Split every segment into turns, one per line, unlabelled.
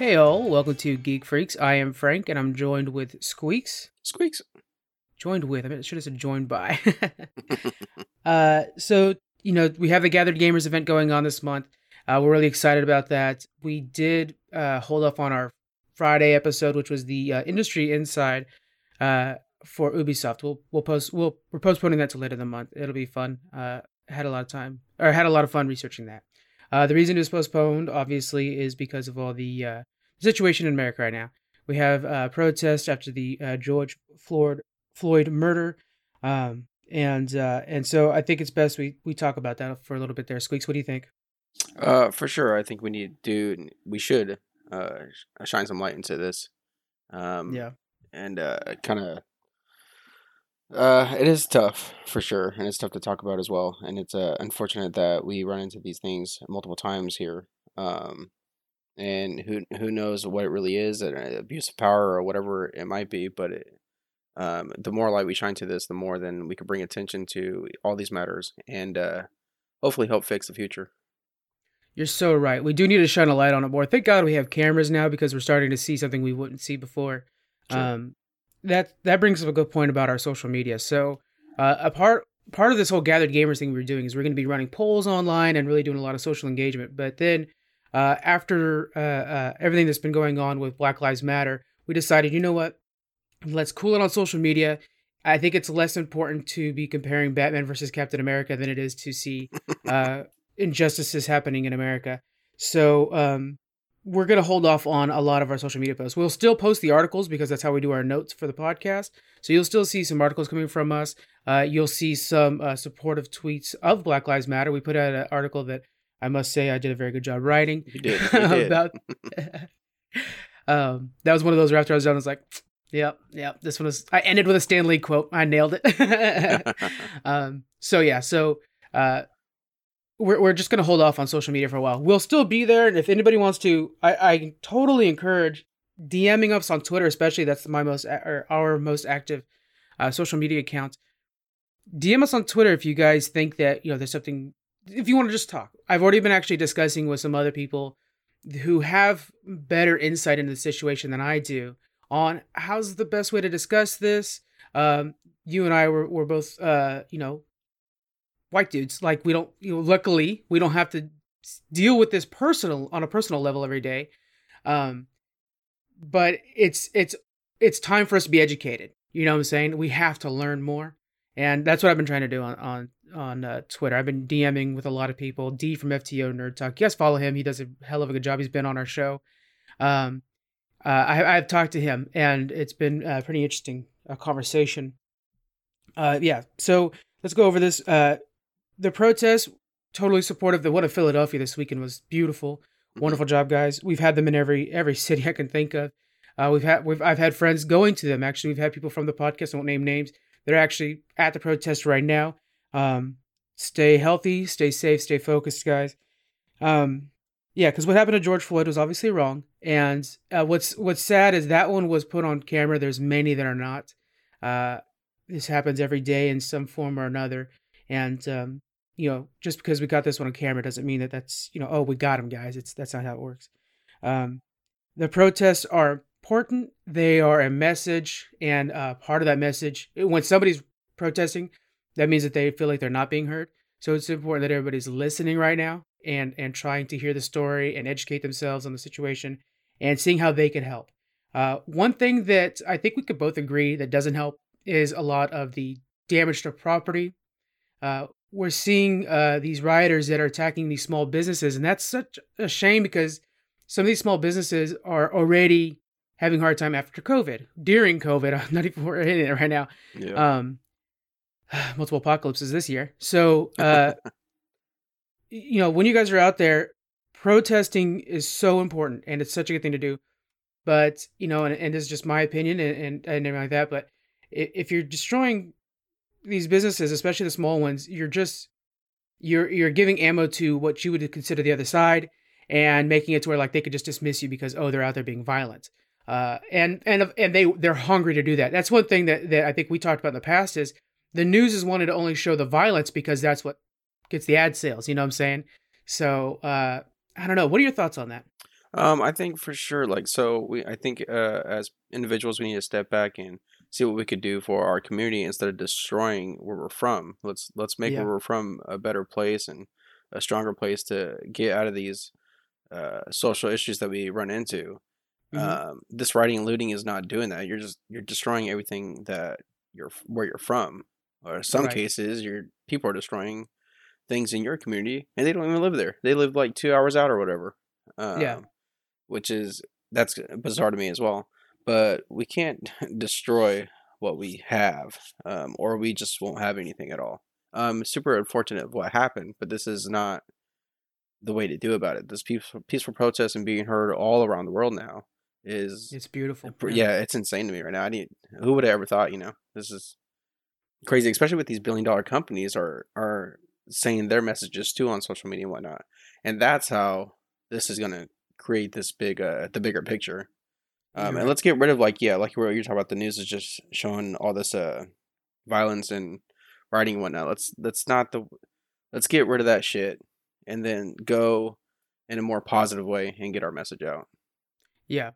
Hey all, welcome to Geek Freaks. I am Frank and I'm joined with Squeaks.
Squeaks.
Joined with, I mean, I should have said joined by. uh, so, you know, we have the Gathered Gamers event going on this month. Uh, we're really excited about that. We did uh, hold off on our Friday episode, which was the uh, industry inside uh, for Ubisoft. We'll we'll post we'll we're postponing that to later in the month. It'll be fun. Uh, had a lot of time or had a lot of fun researching that. Uh, the reason it was postponed, obviously, is because of all the uh, situation in America right now. We have uh, protests after the uh, George Floyd Floyd murder, um, and uh, and so I think it's best we we talk about that for a little bit there. Squeaks, what do you think?
Uh, for sure. I think we need to do. We should uh shine some light into this. Um,
Yeah.
and uh, kind of. Uh, it is tough for sure, and it's tough to talk about as well. And it's uh, unfortunate that we run into these things multiple times here. Um, and who who knows what it really is, an abuse of power or whatever it might be. But it, um, the more light we shine to this, the more then we can bring attention to all these matters, and uh, hopefully help fix the future.
You're so right. We do need to shine a light on it more. Thank God we have cameras now because we're starting to see something we wouldn't see before.
Sure.
Um, that that brings up a good point about our social media. So, uh, a part part of this whole gathered gamers thing we're doing is we're going to be running polls online and really doing a lot of social engagement. But then, uh, after uh, uh, everything that's been going on with Black Lives Matter, we decided, you know what? Let's cool it on social media. I think it's less important to be comparing Batman versus Captain America than it is to see uh, injustices happening in America. So um, we're going to hold off on a lot of our social media posts. We'll still post the articles because that's how we do our notes for the podcast. So you'll still see some articles coming from us. Uh, you'll see some uh, supportive tweets of Black Lives Matter. We put out an article that I must say I did a very good job writing
You did. You did.
about. um, that was one of those after I was done, I was like, "Yep, yep." This one was. I ended with a Stan Lee quote. I nailed it. um, so yeah, so uh, we're we're just gonna hold off on social media for a while. We'll still be there, and if anybody wants to, I, I totally encourage DMing us on Twitter, especially that's my most or our most active uh, social media account. DM us on Twitter if you guys think that you know there's something. If you want to just talk, I've already been actually discussing with some other people who have better insight into the situation than I do on how's the best way to discuss this. Um, you and I were, were both, uh, you know, white dudes. Like we don't, you know, luckily we don't have to deal with this personal on a personal level every day. Um, but it's it's it's time for us to be educated. You know what I'm saying? We have to learn more, and that's what I've been trying to do on on on uh, Twitter. I've been DMing with a lot of people. D from FTO Nerd Talk. Yes, follow him. He does a hell of a good job. He's been on our show. Um, uh, I, I've talked to him, and it's been uh, pretty interesting uh, conversation. Uh, yeah. So let's go over this. Uh, the protest, totally supportive. The one in Philadelphia this weekend was beautiful. Wonderful job, guys. We've had them in every every city I can think of. Uh, we've had we've I've had friends going to them. Actually, we've had people from the podcast. I won't name names. They're actually at the protest right now. Um, stay healthy, stay safe, stay focused, guys. Um, yeah, because what happened to George Floyd was obviously wrong. And uh, what's what's sad is that one was put on camera. There's many that are not. Uh, this happens every day in some form or another. And um, you know, just because we got this one on camera doesn't mean that that's you know, oh, we got him, guys. It's that's not how it works. Um, the protests are important. They are a message, and uh, part of that message, when somebody's protesting, that means that they feel like they're not being heard. So it's important that everybody's listening right now and and trying to hear the story and educate themselves on the situation and seeing how they can help. Uh, one thing that I think we could both agree that doesn't help is a lot of the damage to property. Uh, we're seeing uh, these rioters that are attacking these small businesses, and that's such a shame because some of these small businesses are already having a hard time after COVID, during COVID. Not even we're in it right now.
yeah.
Um, multiple apocalypses this year. So, uh, you know, when you guys are out there, protesting is so important and it's such a good thing to do. But, you know, and, and this is just my opinion and, and, and everything like that. But if you're destroying these businesses, especially the small ones, you're just, you're, you're giving ammo to what you would consider the other side and making it to where like they could just dismiss you because, oh, they're out there being violent. Uh, and, and, and they, they're hungry to do that. That's one thing that, that I think we talked about in the past is the news is wanting to only show the violence because that's what gets the ad sales. You know what I'm saying? So uh, I don't know. What are your thoughts on that?
Um, I think for sure. Like, so we, I think, uh, as individuals, we need to step back and see what we could do for our community instead of destroying where we're from. Let's let's make
Yeah.
where we're from a better place and a stronger place to get out of these uh, social issues that we run into.
Mhm.
Um, this rioting and looting is not doing that. You're just you're destroying everything that you're where you're from. Or in some
Right.
cases, your people are destroying things in your community, and they don't even live there. They live like two hours out or whatever. Um,
Yeah.
Which is that's bizarre to me as well. But we can't destroy what we have, um, or we just won't have anything at all. Um, super unfortunate of what happened, but this is not the way to do about it. This peaceful, peaceful protest and being heard all around the world now is
It's beautiful.
yeah, it's insane to me right now. I need who would have ever thought, you know, this is crazy, especially with these billion dollar companies are are saying their messages too on social media and whatnot. And that's how this is gonna create this big uh the bigger picture. Um and let's get rid of like yeah, like what you're talking about the news is just showing all this uh violence and rioting and whatnot. Let's let's not the let's get rid of that shit and then go in a more positive way and get our message out.
Yeah,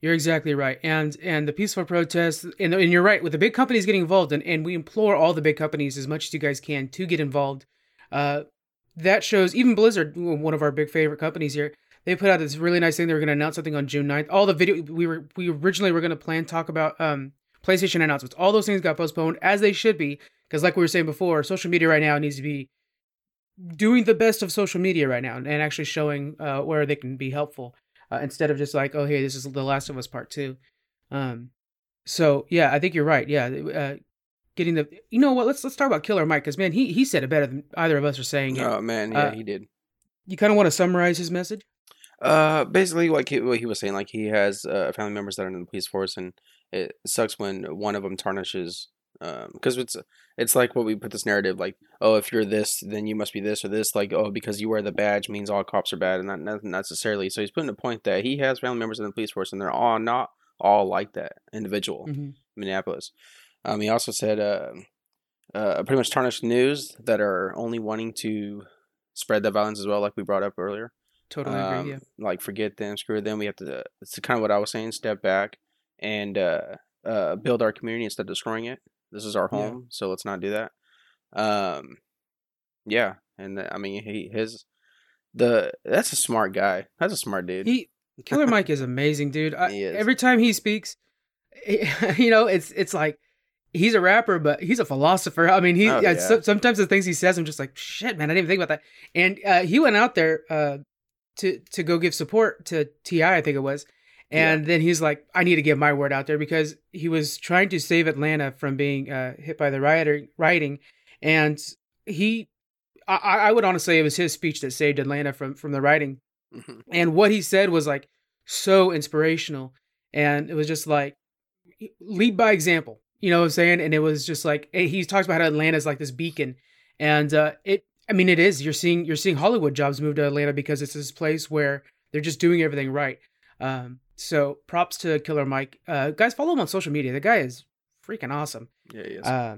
you're exactly right. And and the peaceful protests, and, and you're right with the big companies getting involved, and, and we implore all the big companies as much as you guys can to get involved. Uh, that shows even Blizzard, one of our big favorite companies here, they put out this really nice thing. They were going to announce something on June 9th. All the video we were we originally were going to plan talk about um PlayStation announcements. All those things got postponed as they should be because like we were saying before, social media right now needs to be doing the best of social media right now and actually showing uh, where they can be helpful uh, instead of just like, oh, hey, this is The Last of Us Part Two. Um, so yeah, I think you're right. Yeah, uh, getting the, you know what? Let's let's talk about Killer Mike because man, he he said it better than either of us are saying it.
Oh man, yeah,
Uh,
he did.
You kind of want to summarize his message?
Uh, basically, like he, what he was saying, like he has uh, family members that are in the police force, and it sucks when one of them tarnishes. Um, because it's it's like what we put this narrative, like, oh, if you're this, then you must be this or this. Like, oh, because you wear the badge means all cops are bad, and not not necessarily. So he's putting a point that he has family members in the police force, and they're all not all like that individual.
Mm-hmm.
Minneapolis. Um, he also said uh, uh, pretty much tarnished news that are only wanting to spread that violence as well, like we brought up earlier.
Totally
Um,
agree. Yeah.
Like forget them, screw them. We have to. It's kind of what I was saying. Step back and uh, uh, build our community instead of destroying it. This is our
Yeah.
home, so let's not do that. Um, yeah, and uh, I mean he his the that's a smart guy. That's a smart dude.
He Killer Mike is amazing, dude. I,
He is.
Every time he speaks, you know, it's it's like he's a rapper, but he's a philosopher. I mean, he
Oh,
yeah,
yeah.
so- sometimes the things he says, I'm just like, shit, man, I didn't even think about that. And uh, he went out there uh, to to go give support to T.I., I think it was, and then he's like, I need to get my word out there because he was trying to save Atlanta from being uh, hit by the rioter rioting, and he. I, I would honestly say it was his speech that saved Atlanta from from the rioting.
Mhm.
and what he said was like so inspirational. And it was just like lead by example you know what i'm saying? And it was just like he talks about how atlanta's like this beacon. And uh it i mean it is you're seeing you're seeing hollywood jobs move to atlanta because it's this place where they're just doing everything right um so props to killer mike uh guys follow him on social media the guy is freaking awesome
Yeah, he is.
uh,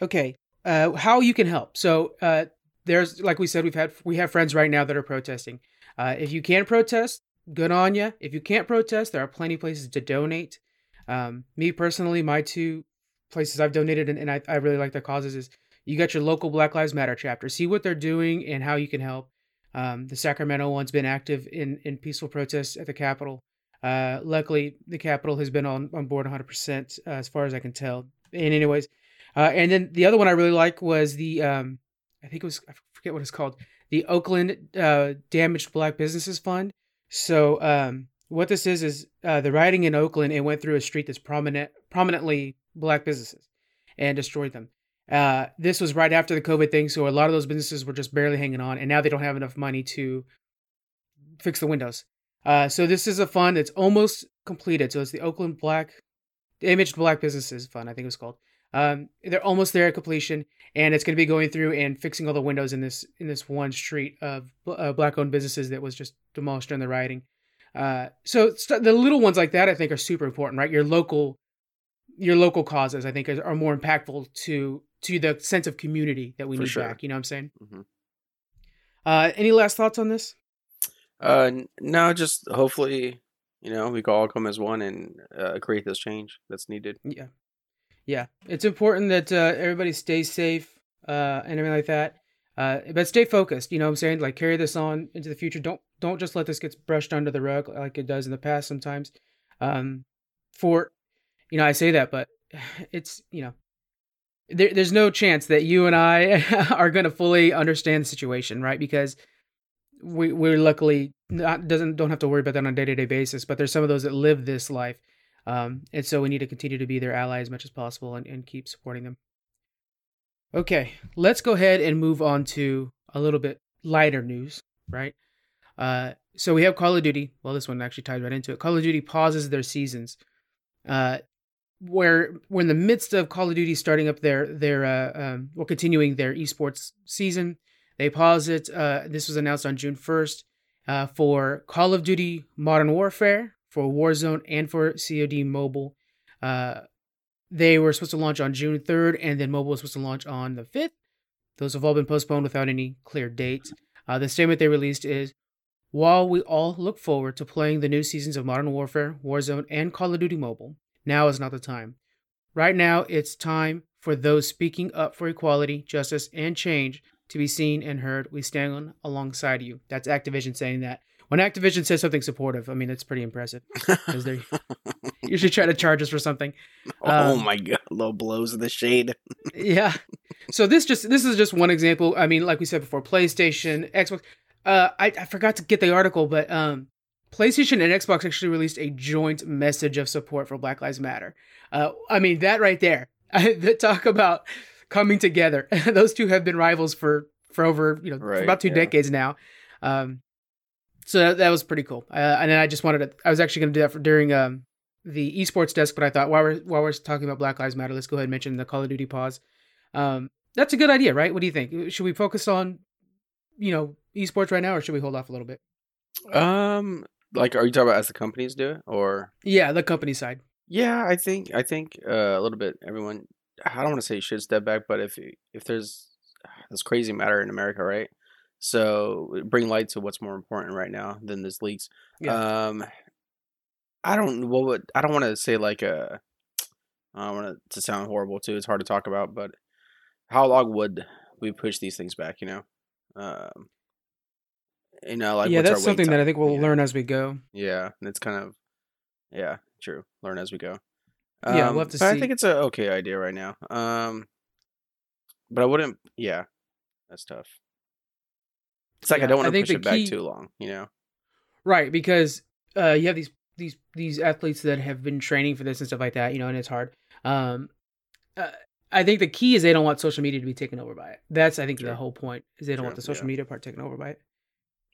okay. Uh, how you can help? So uh, there's like we said, we've had we have friends right now that are protesting. Uh, if you can't protest, good on you. If you can't protest, there are plenty of places to donate. Um, me personally, my two places I've donated and, and I, I really like their causes is you got your local Black Lives Matter chapter. See what they're doing and how you can help. Um, the Sacramento one's been active in in peaceful protests at the Capitol. Uh, luckily, the Capitol has been on, on board 100% uh, as far as I can tell. And anyways, uh, and then the other one I really like was the um, I think it was I forget what it's called, the Oakland uh, Damaged Black Businesses Fund. So um, what this is is uh, the rioting in Oakland. It went through a street that's prominent, prominently black businesses, and destroyed them. Uh, this was right after the COVID thing, so a lot of those businesses were just barely hanging on, and now they don't have enough money to fix the windows. Uh, so this is a fund that's almost completed. So it's the Oakland Black Damaged Black Businesses Fund, I think it was called. Um, they're almost there at completion, and it's going to be going through and fixing all the windows in this in this one street of uh, black-owned businesses that was just demolished during the rioting. Uh, so st- the little ones like that, I think, are super important, right? Your local, your local causes, I think, are, are more impactful to to the sense of community that we
For
need
sure.
back. You know what I'm saying?
Mhm.
Uh, any last thoughts on this?
Uh, no, just hopefully, you know, we can all come as one and uh, create this change that's needed.
Yeah, yeah. It's important that uh, everybody stays safe uh, and everything like that. Uh, but stay focused. You know what I'm saying? Like carry this on into the future. Don't don't just let this get brushed under the rug like it does in the past sometimes. Um, for you know, I say that, but it's you know, there, there's no chance that you and I are going to fully understand the situation, right? Because we we're luckily not doesn't don't have to worry about that on a day to day basis. But there's some of those that live this life, um, and so we need to continue to be their ally as much as possible and, and keep supporting them. Okay, let's go ahead and move on to a little bit lighter news, right? Uh, so we have Call of Duty. Well, this one actually ties right into it. Call of Duty pauses their seasons. Uh, where we're in the midst of Call of Duty starting up their their uh, um, well continuing their esports season. They pause it. Uh, this was announced on June first uh, for Call of Duty Modern Warfare, for Warzone, and for COD Mobile. Uh, they were supposed to launch on June third, and then mobile was supposed to launch on the fifth. Those have all been postponed without any clear date. Uh, the statement they released is while we all look forward to playing the new seasons of Modern Warfare, Warzone, and Call of Duty Mobile, now is not the time. Right now, it's time for those speaking up for equality, justice, and change to be seen and heard. We stand alongside you. That's Activision saying that. When Activision says something supportive, I mean, it's pretty impressive because they usually try to charge us for something.
oh
Um,
my god, low blows of the shade.
yeah. So this just this is just one example. I mean, like we said before, PlayStation, Xbox. Uh, I, I forgot to get the article, but um, PlayStation and Xbox actually released a joint message of support for Black Lives Matter. Uh, I mean that right there. that talk about coming together. Those two have been rivals for for over you know
Right,
about two
yeah.
decades now. Um, so that, that was pretty cool. Uh, and then I just wanted to. I was actually going to do that for during um the esports desk, but I thought while we're while we're talking about Black Lives Matter, let's go ahead and mention the Call of Duty pause. Um, that's a good idea, right? What do you think? Should we focus on, you know, esports right now, or should we hold off a little bit?
Um, like, are you talking about as the companies do it, or?
Yeah, the company side.
Yeah, I think I think uh, a little bit. Everyone, I don't want to say should step back, but if if there's this crazy matter in America, right? So bring light to what's more important right now than this leaks.
Yeah.
Um, I don't. What would I don't want to say like a. I don't want it to sound horrible too. It's hard to talk about, but how long would we push these things back? You know, um, you know, like
yeah, that's something that I think we'll
Yeah.
learn as we go.
Yeah, and it's kind of yeah, true. Learn as we go.
Yeah,
Um,
we'll have to
but I think it's a okay idea right now. Um, but I wouldn't. Yeah, that's tough. It's like
Yeah,
I don't want to push it back too long. You know.
Right, because uh, you have these these these athletes that have been training for this and stuff like that, you know, and it's hard. Um, uh, I think the key is they don't want social media to be taken over by it. That's I think the whole point is they don't want the social
yeah.
media part taken over by it.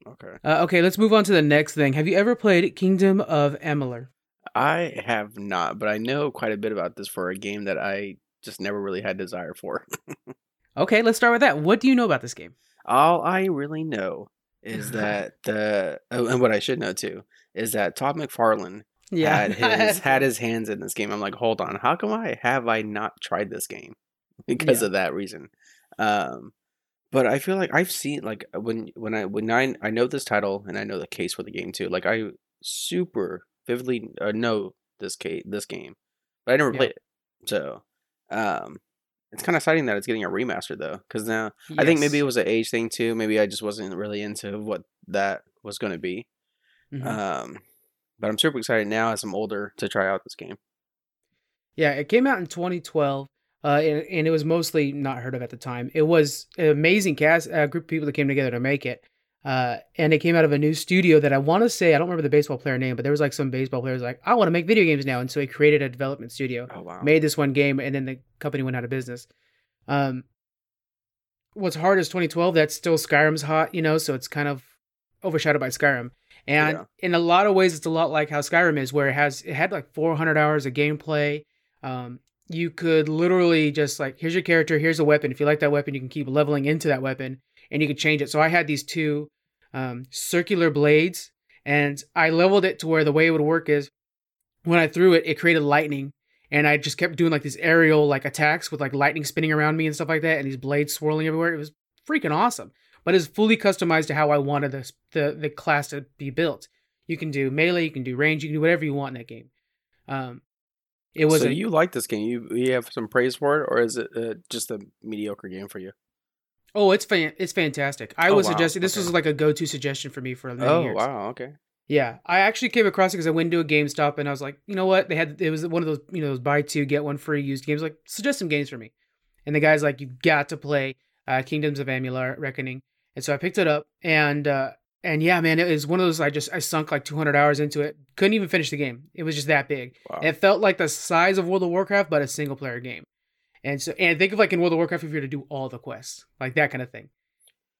Okay.
Uh, okay, let's move on to the next thing. Have you ever played Kingdom of Amalur?
I have not, but I know quite a bit about this for a game that I just never really had desire for.
Okay, let's start with that. What do you know about this game?
All I really know is that the oh, and what I should know too is that Todd McFarlane yeah. had his had his hands in this game. I'm like, hold on, how come I have I not tried this game? Because
Yeah.
of that reason. Um but I feel like I've seen like when when I when I I know this title and I know the case for the game too. Like I super vividly uh, know this case this game, but I never
Yeah.
played it. So um it's kind of exciting that it's getting a remaster though, because now I think maybe it was an age thing too. Maybe I just wasn't really into what that was going to be.
Mhm.
Um, but I'm super excited now as I'm older to try out this game.
Yeah, it came out in 2012, uh, and, and it was mostly not heard of at the time. It was an amazing cast, a group of people that came together to make it. Uh, and it came out of a new studio that I want to say I don't remember the baseball player name, but there was like some baseball players like I want to make video games now, and so he created a development studio,
Oh wow!
made this one game, and then the company went out of business. Um, what's hard is 2012. That's still Skyrim's hot, you know, so it's kind of overshadowed by Skyrim. And
Yeah.
in a lot of ways, it's a lot like how Skyrim is, where it has it had like 400 hours of gameplay. Um, you could literally just like, here's your character, here's a weapon. If you like that weapon, you can keep leveling into that weapon, and you could change it. So I had these two um, circular blades, and I leveled it to where the way it would work is when I threw it, it created lightning, and I just kept doing like these aerial like attacks with like lightning spinning around me and stuff like that, and these blades swirling everywhere. It was freaking awesome. but it's fully customized to how I wanted the the, the class to be built. You can do melee, you can do range, you can do whatever you want in that game. Um, it was
so
a,
you like this game? You you have some praise for it, or is it uh, just a mediocre game for you?
oh, it's fan, it's fantastic. I
Oh,
was
wow.
suggesting this
Okay.
was like a go to suggestion for me for many
Oh
years.
wow, okay.
Yeah, I actually came across it because I went into a GameStop and I was like, you know what? They had it was one of those you know those buy two get one free used games. Like, suggest some games for me. And the guy's like, you've got to play uh, Kingdoms of Amalur Reckoning. And so I picked it up and uh, and yeah, man, it was one of those. I just I sunk like 200 hours into it. Couldn't even finish the game. It was just that big.
Wow.
It felt like the size of World of Warcraft, but a single player game. And so and think of like in World of Warcraft if you were to do all the quests, like that kind of thing.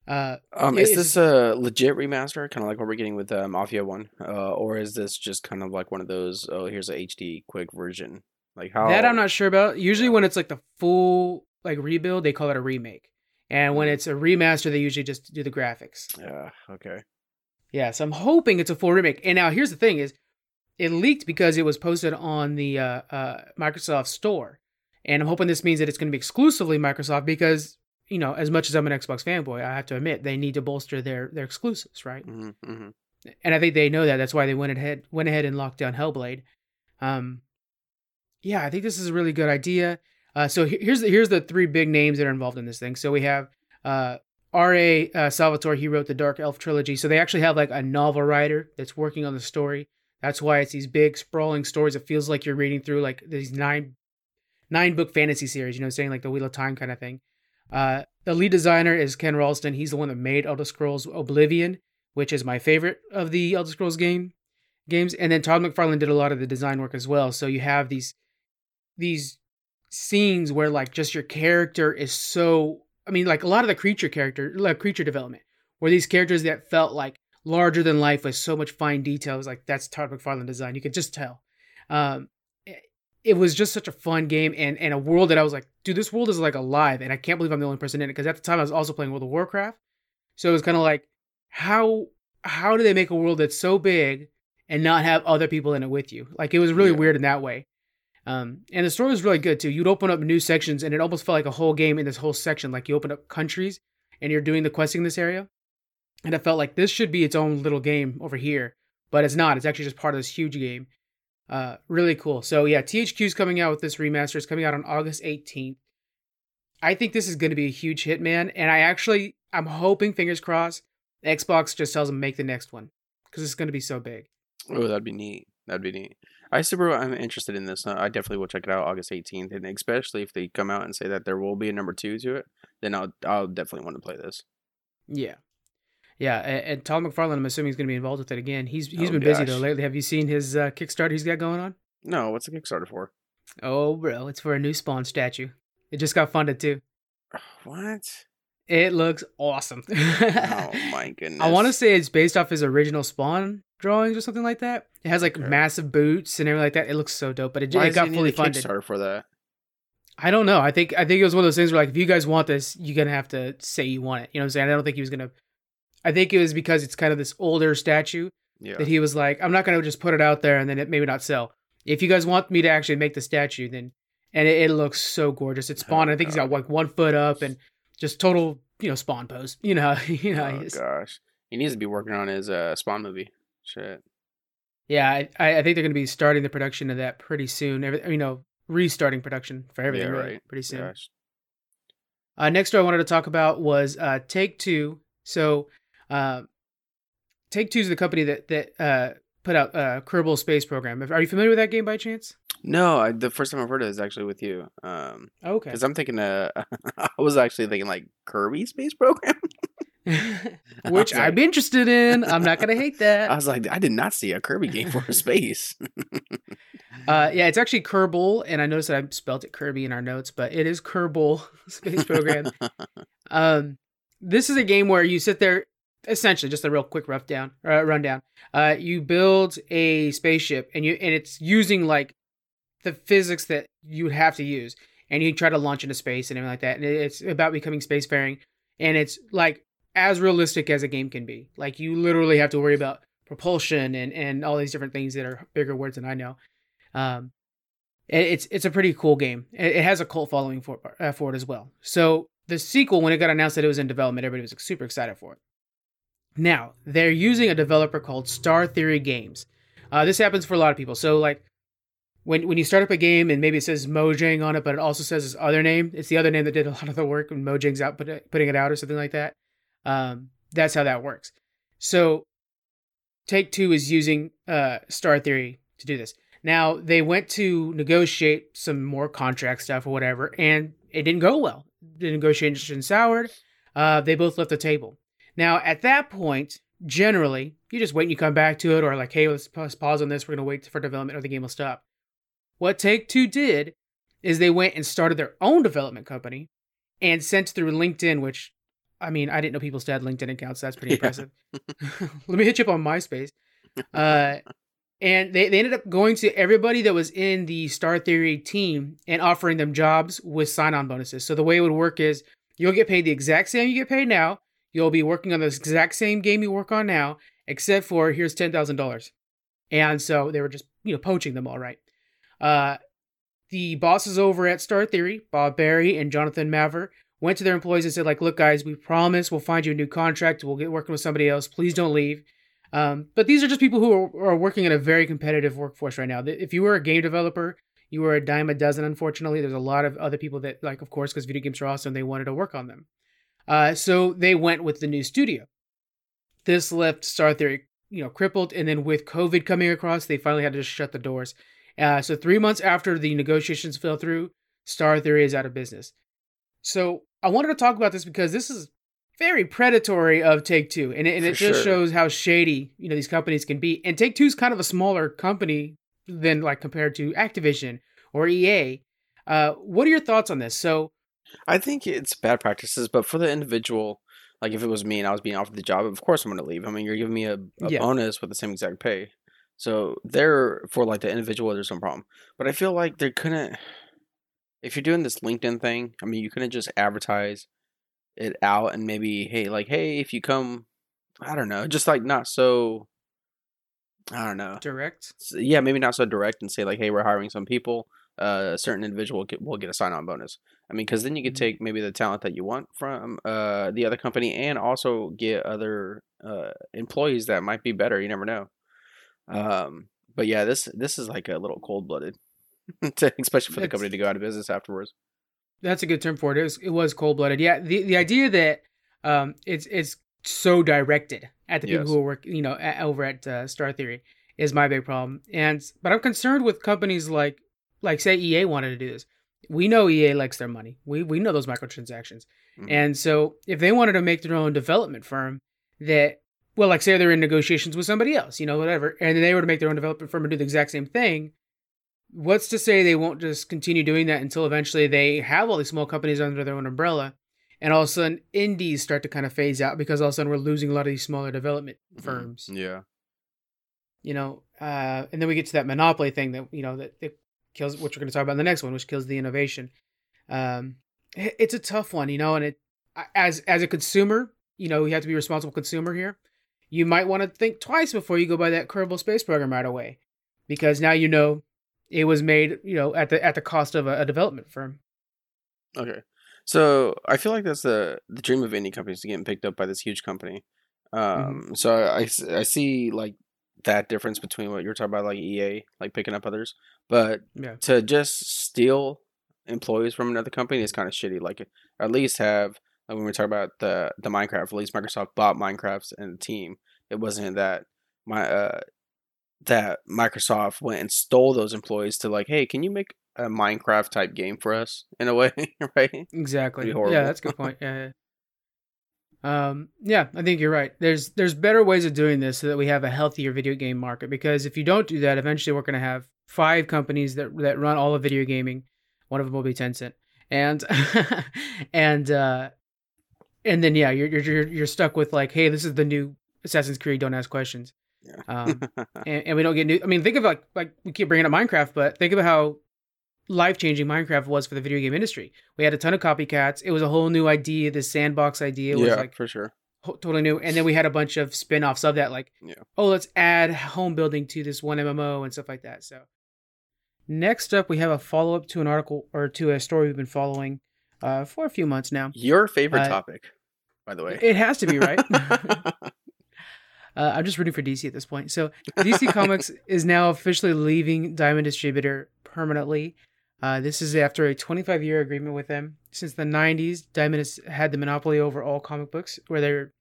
Uh,
Um, is this a legit remaster, kind of like what we're getting with uh, Mafia One, uh, or is this just kind of like one of those? Oh, here's a HD quick version. Like how
That I'm not sure about. Usually, when it's like the full like rebuild, they call it a remake, and when
Mm.
it's a remaster, they usually just do the graphics.
Yeah. Okay.
Yeah, so I'm hoping it's a full remake. And now here's the thing: is it leaked because it was posted on the uh, uh, Microsoft Store, and I'm hoping this means that it's going to be exclusively Microsoft because you know, as much as I'm an Xbox fanboy, I have to admit they need to bolster their their exclusives, right?
hmm hmm
and I think they know that. That's why they went ahead went ahead and locked down Hellblade. Um, yeah, I think this is a really good idea. Uh, so here's the, here's the three big names that are involved in this thing. So we have uh, R.A. Uh, Salvatore. He wrote the Dark Elf trilogy. So they actually have like a novel writer that's working on the story. That's why it's these big sprawling stories. It feels like you're reading through like these nine nine book fantasy series. You know, saying like the Wheel of Time kind of thing. Uh, the lead designer is Ken Rolston. He's the one that made Elder Scrolls Oblivion, which is my favorite of the Elder Scrolls game games. And then Todd McFarlane did a lot of the design work as well. So you have these these scenes where like just your character is so I mean like a lot of the creature character like creature development where these characters that felt like larger than life with so much fine details like that's Todd McFarlane design. You could just tell. Um it- it was just such a fun game and, and a world that I was like, dude, this world is like alive, and I can't believe I'm the only person in it. Because at the time I was also playing World of Warcraft, so it was kind of like, how how do they make a world that's so big and not have other people in it with you? Like it was really
Yeah.
weird in that way. Um, and the story was really good too. You'd open up new sections, and it almost felt like a whole game in this whole section. Like you open up countries, and you're doing the questing in this area, and it felt like this should be its own little game over here, but it's not. It's actually just part of this huge game. Uh, really cool. So yeah, THQ's coming out with this remaster. It's coming out on August 18th. I think this is going to be a huge hit, man. And I actually, I'm hoping, fingers crossed, Xbox just tells them make the next one because it's going to be so big.
Oh, that'd be neat. That'd be neat. I super. I'm interested in this. Uh, I definitely will check it out August 18th, and especially if they come out and say that there will be a number two to it, then I'll I'll definitely want to play this.
Yeah, yeah. And, and Todd McFarlane, I'm assuming he's going to be involved with it again. He's he's
Oh,
been busy though lately. Have you seen his uh, Kickstarter he's got going on?
No, what's the Kickstarter for?
Oh, bro, it's for a new Spawn statue. It just got funded too.
What?
It looks awesome.
Oh my goodness.
I want to say it's based off his original Spawn drawings or something like that. It has like massive boots and everything like that. It looks so dope, but it, it got fully funded.
Kickstarter for that.
I don't know. I think I think it was one of those things where like if you guys want this, you're gonna have to say you want it. You know what I'm saying? I don't think he was gonna. I think it was because it's kind of this older statue
Yeah.
that he was like, I'm not gonna just put it out there and then it maybe not sell. If you guys want me to actually make the statue, then and it, it looks so gorgeous. It's Spawn.
Oh,
I think he's got like one foot up and just total you know Spawn pose. You know, you know.
oh
he's-
gosh, he needs to be working on his uh, Spawn movie. Shit.
Yeah, I, I think they're going to be starting the production of that pretty soon. Every, you know, restarting production for everything
Yeah, right.
pretty soon.
Gosh.
Uh, next, story I wanted to talk about was uh, Take Two. So, uh, Take Two is the company that that uh, put out uh, Kerbal Space Program. Are you familiar with that game by chance?
No, I, the first time I've heard it is actually with you. Um,
Okay.
because I'm thinking, uh, I was actually thinking like Kirby Space Program.
Which
was
I'm
like-
interested in. I'm not gonna hate that.
I was like, I did not see a Kirby game for space.
Uh, yeah, it's actually Kerbal, and I noticed that I spelled it Kirby in our notes, but it is Kerbal Space Program. Um, this is a game where you sit there, essentially, just a real quick rough down, uh, rundown. Uh, you build a spaceship, and you and it's using like the physics that you would have to use, and you try to launch into space and everything like that. And it's about becoming spacefaring, and it's like as realistic as a game can be. Like you literally have to worry about propulsion and and all these different things that are bigger words than I know. Um, it- it's it's a pretty cool game. It, has a cult following for uh, for it as well. So the sequel, when it got announced that it was in development, everybody was super excited for it. Now, they're using a developer called Star Theory Games. Uh, this happens for a lot of people. So, like, when when you start up a game and maybe it says Mojang on it, but it also says this other name, it's the other name that did a lot of the work when Mojang's out put putting it out or something like that. Um, that's how that works. So, Take Two is using uh, Star Theory to do this. Now, they went to negotiate some more contract stuff or whatever, and it didn't go well. The negotiation soured. Uh, they both left the table. Now, at that point, generally, you just wait and you come back to it, or like, hey, let's, pause on this. We're going to wait for development, or the game will stop. What Take Two did is they went and started their own development company and sent through LinkedIn, which, I mean, I didn't know people still had LinkedIn accounts. That's pretty impressive. Let me hit you up on MySpace. Uh, and they, they ended up going to everybody that was in the Star Theory team and offering them jobs with sign on bonuses. So the way it would work is you'll get paid the exact same you get paid now. You'll be working on the exact same game you work on now, except for here's $10,000. And so they were just, you know, poaching them all right. Uh, the bosses over at Star Theory, Bob Barry and Jonathan Maver, went to their employees and said, like, look, guys, we promise we'll find you a new contract. We'll get working with somebody else. Please don't leave. Um, but these are just people who are, are, working in a very competitive workforce right now. If you were a game developer, you were a dime a dozen, unfortunately. There's a lot of other people that, like, of course, because video games are awesome, they wanted to work on them. Uh, so they went with the new studio. This left Star Theory, you know, crippled. And then with COVID coming across, they finally had to just shut the doors. Uh, so three months after the negotiations fell through, Star Theory is out of business. So I wanted to talk about this because this is very predatory of Take Two, and it, and it just sure. shows how shady you know these companies can be. And Take Two is kind of a smaller company than like compared to Activision or EA. Uh, what are your thoughts on this? So,
I think it's bad practices, but for the individual, like if it was me and I was being offered the job, of course I'm going to leave. I mean, you're giving me a, a yeah. bonus with the same exact pay. So there, for like the individual, there's no problem. But I feel like they couldn't. If you're doing this LinkedIn thing, I mean, you couldn't just advertise it out and maybe, hey, like, hey, if you come, I don't know, just like not so. I don't know.
Direct.
Yeah, maybe not so direct and say like, hey, we're hiring some people. Uh, a certain individual will get, will get a sign-on bonus. I mean, because then you could mm-hmm. take maybe the talent that you want from uh, the other company and also get other uh, employees that might be better. You never know. Um, but yeah, this this is like a little cold blooded, especially for the company to go out of business afterwards.
That's a good term for it. It was, it was cold blooded. Yeah, the the idea that um it's it's so directed at the yes. people who work you know at, over at uh, Star Theory is my big problem. And but I'm concerned with companies like like say EA wanted to do this. We know EA likes their money. We we know those microtransactions. Mm-hmm. And so if they wanted to make their own development firm that well, like say they're in negotiations with somebody else, you know, whatever, and then they were to make their own development firm and do the exact same thing, what's to say they won't just continue doing that until eventually they have all these small companies under their own umbrella, and all of a sudden indies start to kind of phase out because all of a sudden we're losing a lot of these smaller development mm-hmm. firms.
Yeah.
You know, uh, and then we get to that monopoly thing that you know that, that kills, which we're going to talk about in the next one, which kills the innovation. Um, it's a tough one, you know, and it as as a consumer, you know, you have to be a responsible consumer here you might want to think twice before you go buy that Kerbal Space Program right away, because now you know it was made, you know, at the at the cost of a, a development firm.
Okay, so I feel like that's the the dream of indie companies to getting picked up by this huge company. Mm-hmm. Um, mm-hmm. so I, I see like that difference between what you're talking about, like EA, like picking up others, but yeah. to just steal employees from another company is kind of shitty. Like at least have like when we talk about the the Minecraft, at least Microsoft bought Minecraft and the team. It wasn't that my uh that Microsoft went and stole those employees to like, hey, can you make a Minecraft type game for us in a way, right?
Exactly. Yeah, that's a good point. Yeah, yeah. Um, yeah, I think you're right. There's there's better ways of doing this so that we have a healthier video game market. Because if you don't do that, eventually we're going to have five companies that that run all of video gaming. One of them will be Tencent, and and uh, and then yeah, you're you're you're stuck with like, hey, this is the new Assassin's Creed. Don't ask questions. Yeah. um, and, and we don't get new. I mean, think of like like we keep bringing up Minecraft, but think of how life changing Minecraft was for the video game industry. We had a ton of copycats. It was a whole new idea. This sandbox idea was
yeah,
like
for sure
totally new. And then we had a bunch of spin offs of that, like
yeah.
oh, let's add home building to this one MMO and stuff like that. So next up, we have a follow up to an article or to a story we've been following uh, for a few months now.
Your favorite
Uh,
topic, by the way.
It has to be right. uh, I'm just rooting for DC at this point. So DC Comics is now officially leaving Diamond Distributor permanently. Uh, this is after a 25 year agreement with them. Since the 90s, Diamond has had the monopoly over all comic books, where they're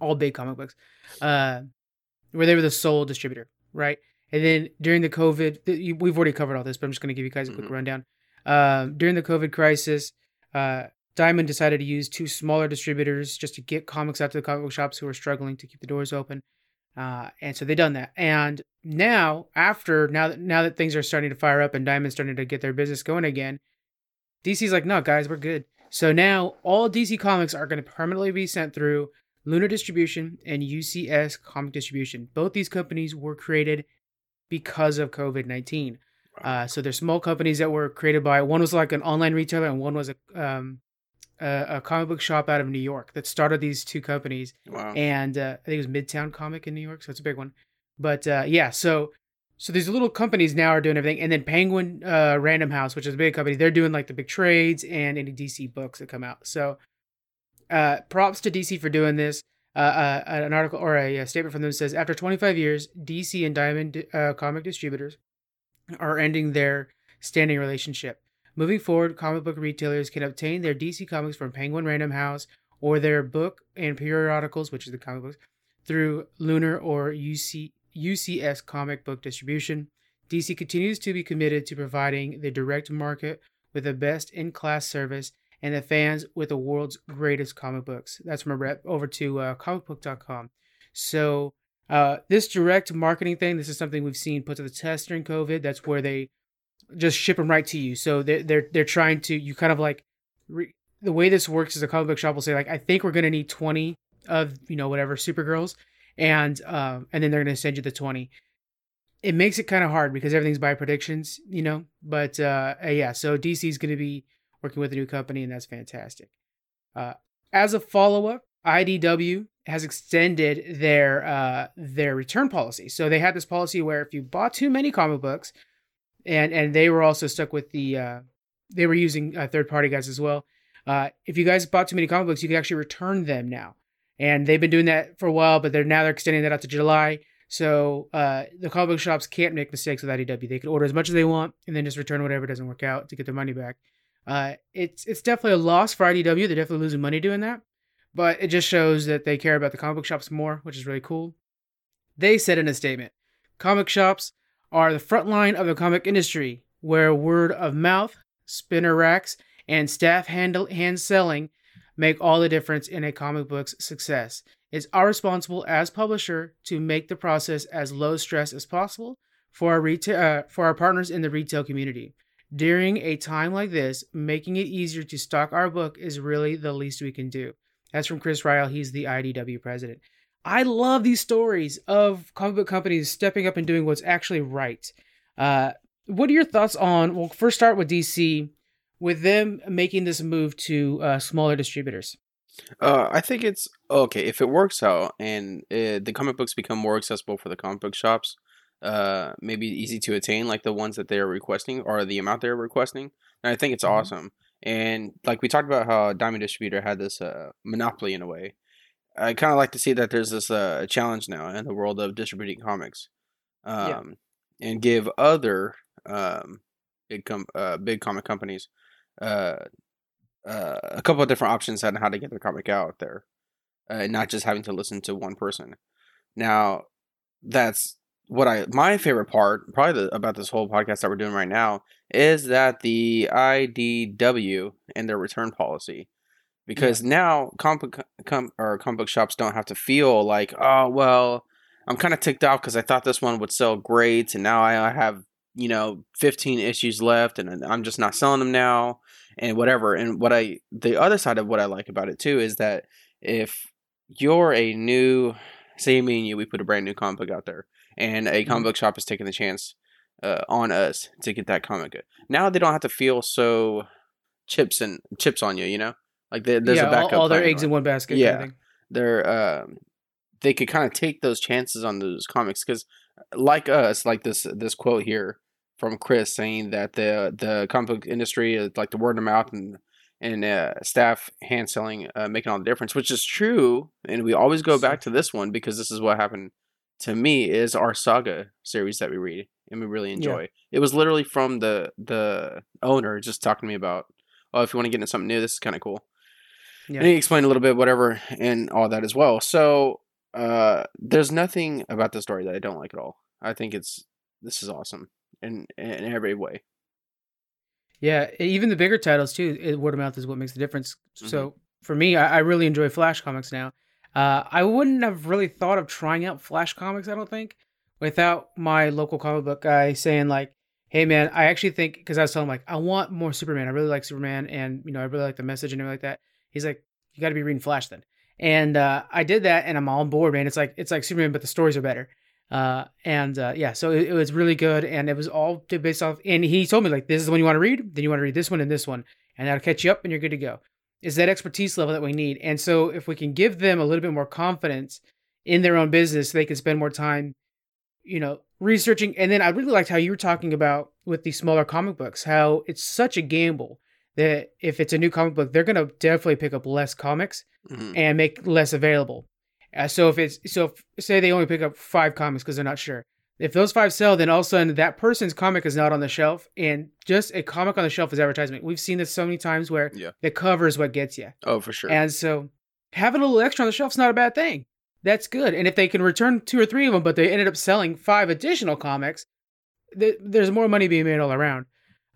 all big comic books, uh, where they were the sole distributor, right? And then during the COVID, we've already covered all this, but I'm just going to give you guys a quick
Mhm.
rundown. Um, during the COVID crisis, uh, Diamond decided to use two smaller distributors just to get comics out to the comic book shops who were struggling to keep the doors open. Uh, and so they done that. And now, after now that now that things are starting to fire up and Diamond's starting to get their business going again, DC's like, no, guys, we're good. So now all DC comics are going to permanently be sent through Lunar Distribution and UCS Comic Distribution. Both these companies were created because of COVID nineteen. Uh, so they're small companies that were created by one was like an online retailer and one was a um, a, a comic book shop out of New York that started these two companies.
wow.
And uh, I think it was Midtown Comic in New York, so it's a big one. But uh, yeah, so so these little companies now are doing everything, and then Penguin uh, Random House, which is a big company, they're doing like the big trades and any DC books that come out. So uh, props to DC for doing this. Uh, uh, an article or a, a statement from them says after 25 years, DC and Diamond uh, comic distributors are ending their standing relationship. Moving forward, comic book retailers can obtain their DC comics from Penguin Random House or their book and periodicals, which is the comic books, through Lunar or UC, UCS comic book distribution. DC continues to be committed to providing the direct market with the best in class service and the fans with the world's greatest comic books. That's from a rep over to uh, comicbook.com. So, uh, this direct marketing thing, this is something we've seen put to the test during COVID. That's where they just ship them right to you. So they're they're they're trying to you kind of like re, the way this works is a comic book shop will say like I think we're gonna need twenty of you know whatever Supergirls, and um and then they're gonna send you the twenty. It makes it kind of hard because everything's by predictions, you know. But uh yeah, so DC is gonna be working with a new company, and that's fantastic. Uh, as a follow up, IDW has extended their uh, their return policy. So they had this policy where if you bought too many comic books, and and they were also stuck with the uh, they were using uh, third party guys as well. Uh, if you guys bought too many comic books, you can actually return them now, and they've been doing that for a while. But they're now they're extending that out to July. So uh, the comic book shops can't make mistakes with IDW. They can order as much as they want and then just return whatever doesn't work out to get their money back. Uh, it's it's definitely a loss for IDW. They're definitely losing money doing that, but it just shows that they care about the comic book shops more, which is really cool. They said in a statement, "Comic shops are the front line of the comic industry, where word of mouth, spinner racks, and staff handle hand selling make all the difference in a comic book's success. It's our responsible as publisher to make the process as low stress as possible for our retail uh, for our partners in the retail community." During a time like this, making it easier to stock our book is really the least we can do. That's from Chris Ryall. He's the IDW president. I love these stories of comic book companies stepping up and doing what's actually right. Uh, what are your thoughts on? Well, first start with DC, with them making this move to uh, smaller distributors.
Uh, I think it's okay if it works out and uh, the comic books become more accessible for the comic book shops. Uh, maybe easy to attain, like the ones that they're requesting or the amount they're requesting. And I think it's
Mhm.
awesome. And like we talked about how Diamond Distributor had this uh, monopoly in a way. I kind of like to see that there's this uh, challenge now in the world of distributing comics, um,
Yeah.
and give other um, big com- uh, big comic companies uh, uh, a couple of different options on how to get their comic out there, uh, and not just having to listen to one person. Now, that's what I my favorite part, probably the, about this whole podcast that we're doing right now, is that the IDW and their return policy, because now comic com, or comic book shops don't have to feel like, oh well, I'm kind of ticked off because I thought this one would sell great, and now I have you know 15 issues left, and I'm just not selling them now and whatever. And what I the other side of what I like about it too is that if you're a new say me and you, we put a brand new comic book out there, and a comic
Mhm.
book shop is taking the chance uh, on us to get that comic. Good. Now they don't have to feel so chips and chips on you, you know, like there- there's
yeah,
a backup.
all, all their eggs in one basket.
Yeah.
Kind of thing.
They're um, they could kind of take those chances on those comics because, like us, like this this quote here from Chris saying that the the comic book industry is like the word of mouth and and uh, staff hand selling uh, making all the difference, which is true. And we always go back to this one because this is what happened to me is our saga series that we read and we really enjoy. It was literally from the the owner just talking to me about, oh, if you want to get into something new, this is kind of cool.
Yeah.
And he explained a little bit, whatever, and all that as well. So uh, there's nothing about the story that I don't like at all. I think it's this is awesome in in every way.
Yeah, even the bigger titles too. It, word of mouth is what makes the difference.
Mm-hmm.
So for me, I, I really enjoy Flash comics now. Uh, I wouldn't have really thought of trying out Flash comics. I don't think without my local comic book guy saying like, "Hey man, I actually think," because I was telling him like, "I want more Superman. I really like Superman, and you know, I really like the message and everything like that." He's like, "You got to be reading Flash then." And uh, I did that, and I'm all on board, man. It's like it's like Superman, but the stories are better. Uh, and uh, yeah, so it, it was really good, and it was all based off. And he told me like, "This is the one you want to read. Then you want to read this one and this one, and that'll catch you up, and you're good to go." Is that expertise level that we need? And so if we can give them a little bit more confidence in their own business, they can spend more time, you know, researching. And then I really liked how you were talking about with the smaller comic books, how it's such a gamble that if it's a new comic book, they're gonna definitely pick up less comics
Mhm.
and make less available. Uh, so if it's so, if, say they only pick up five comics because they're not sure. If those five sell, then all of a sudden that person's comic is not on the shelf, and just a comic on the shelf is advertisement. We've seen this so many times where
Yeah.
the cover is what gets you,
Oh, for sure.
and so having a little extra on the shelf is not a bad thing. That's good. And if they can return two or three of them, but they ended up selling five additional comics, th- there's more money being made all around.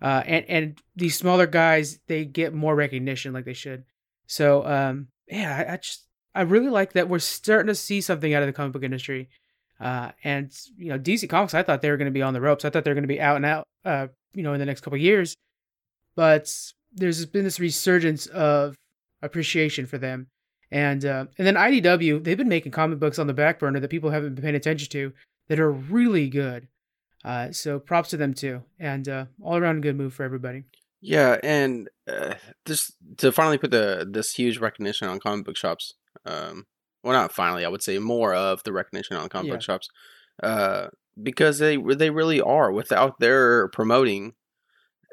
Uh, and and these smaller guys, they get more recognition like they should. So um, yeah, I, I just I really like that we're starting to see something out of the comic book industry. Uh, and you know, DC Comics, I thought they were going to be on the ropes. I thought they were going to be out and out. Uh, you know, in the next couple years. But there's been this resurgence of appreciation for them. And uh, and then IDW, they've been making comic books on the back burner that people haven't been paying attention to that are really good. Uh, so props to them too, and uh, all around good move for everybody.
Yeah, and uh, just to finally put the this huge recognition on comic book shops. Um, well, not finally, I would say more of the recognition on comic
Yeah.
book shops, uh, because they they really are. Without their promoting,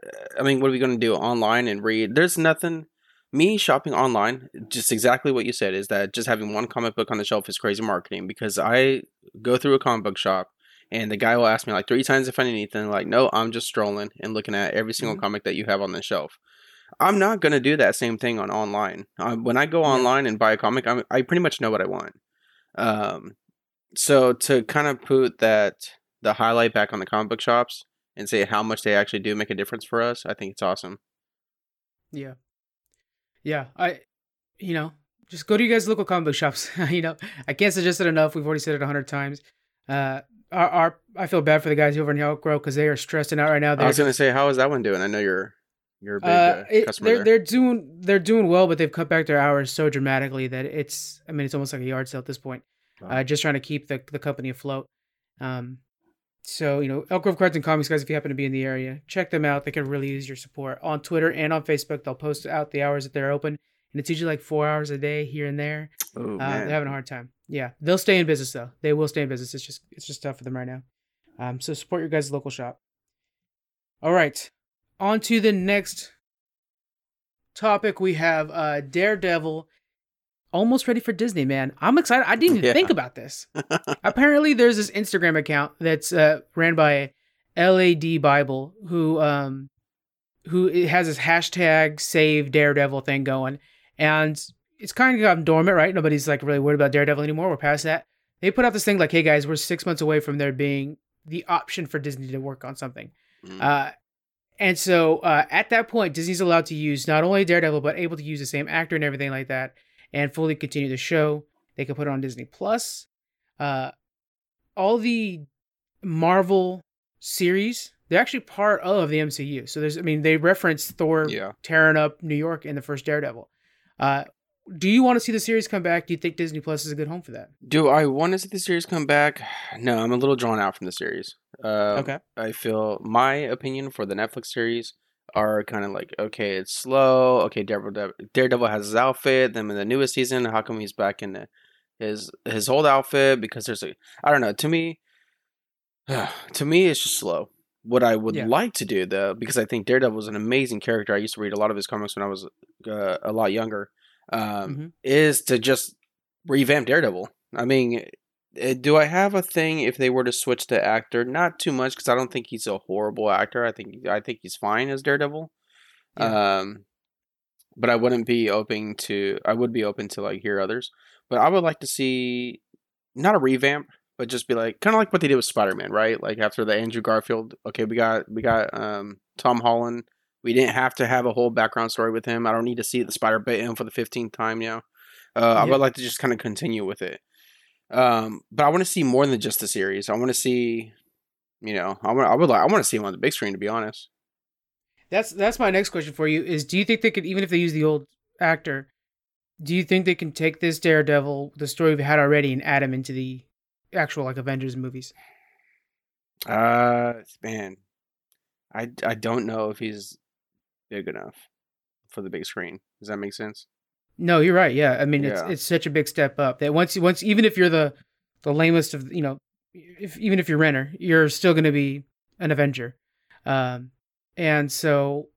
uh, I mean, what are we going to do online and read? There's nothing. Me shopping online, just exactly what you said, is that just having one comic book on the shelf is crazy marketing. Because I go through a comic book shop and the guy will ask me like three times if I need anything. Like, no, I'm just strolling and looking at every single
Mhm.
comic that you have on the shelf. I'm not gonna do that same thing on online. Um, when I go online and buy a comic, I'm, I pretty much know what I want. Um, so to kind of put that the highlight back on the comic book shops and say how much they actually do make a difference for us, I think it's awesome.
Yeah, yeah. I, you know, just go to you guys' local comic book shops. you know, I can't suggest it enough. We've already said it a hundred times. Uh, our, our, I feel bad for the guys over in Elk Grove because they are stressing out right now.
I
They're
was gonna say, how is that one doing? I know you're you're a big
Uh,
uh,
it-
customer
they're
there.
they're doing they're doing well, but they've cut back their hours so dramatically that it's I mean it's almost like a yard sale at this point.
Wow.
Uh, just trying to keep the the company afloat. Um, so you know Elk Grove Cards and Comics guys, if you happen to be in the area, check them out. They can really use your support on Twitter and on Facebook. They'll post out the hours that they're open, and it's usually like four hours a day here and there.
oh
Uh, they're having a hard time. Yeah, they'll stay in business though. They will stay in business. It's just it's just tough for them right now. Um, so support your guys' local shop. All right, on to the next topic. We have uh, Daredevil, almost ready for Disney. Man, I'm excited. I didn't even
Yeah.
think about this. Apparently, there's this Instagram account that's uh, ran by LAD Bible who um who has this hashtag Save Daredevil thing going, and it's kind of gotten dormant, right? Nobody's like really worried about Daredevil anymore. We're past that. They put out this thing like, "Hey guys, we're six months away from there being the option for Disney to work on something."
Mm.
Uh, and so uh, at that point, Disney's allowed to use not only Daredevil, but able to use the same actor and everything like that, and fully continue the show. They could put it on Disney Plus. Uh, all the Marvel series, they're actually part of the MCU. So there's, I mean, they reference Thor
yeah.
tearing up New York in the first Daredevil. Uh, do you want to see the series come back? Do you think Disney Plus is a good home for that?
Do I want to see the series come back? No, I'm a little drawn out from the series. Um,
Okay.
I feel my opinion for the Netflix series are kind of like okay, it's slow. Okay, Daredevil, Daredevil has his outfit. Then in the newest season, how come he's back in the, his his old outfit? Because there's a I don't know. To me, to me, it's just slow. What I would
Yeah.
like to do though, because I think Daredevil is an amazing character. I used to read a lot of his comics when I was uh, a lot younger. Um,
Mhm.
Is to just revamp Daredevil. I mean, eh, do I have a thing if they were to switch the actor? Not too much because I don't think he's a horrible actor. I think I think he's fine as Daredevil. Um, but I wouldn't be open to. I would be open to like hear others. But I would like to see not a revamp, but just be like kind of like what they did with Spider Man, right? Like after the Andrew Garfield. Okay, we got we got um Tom Holland. We didn't have to have a whole background story with him. I don't need to see the spider bit him for the fifteenth time now. Uh, I would like to just kind of continue with it. Um, but I want to see more than just the series. I want to see, you know, I want I would like I want to see him on the big screen. To be honest.
That's that's my next question for you. Is do you think they could even if they use the old actor, do you think they can take this Daredevil, the story we've had already, and add him into the actual like Avengers movies?
Uh, man, I I don't know if he's big enough for the big screen. Does that make sense?
No, you're right. Yeah, I mean
Yeah.
it's it's such a big step up that once once even if you're the the lamest of you know, if even if you're Renner, you're still going to be an Avenger. Um, and so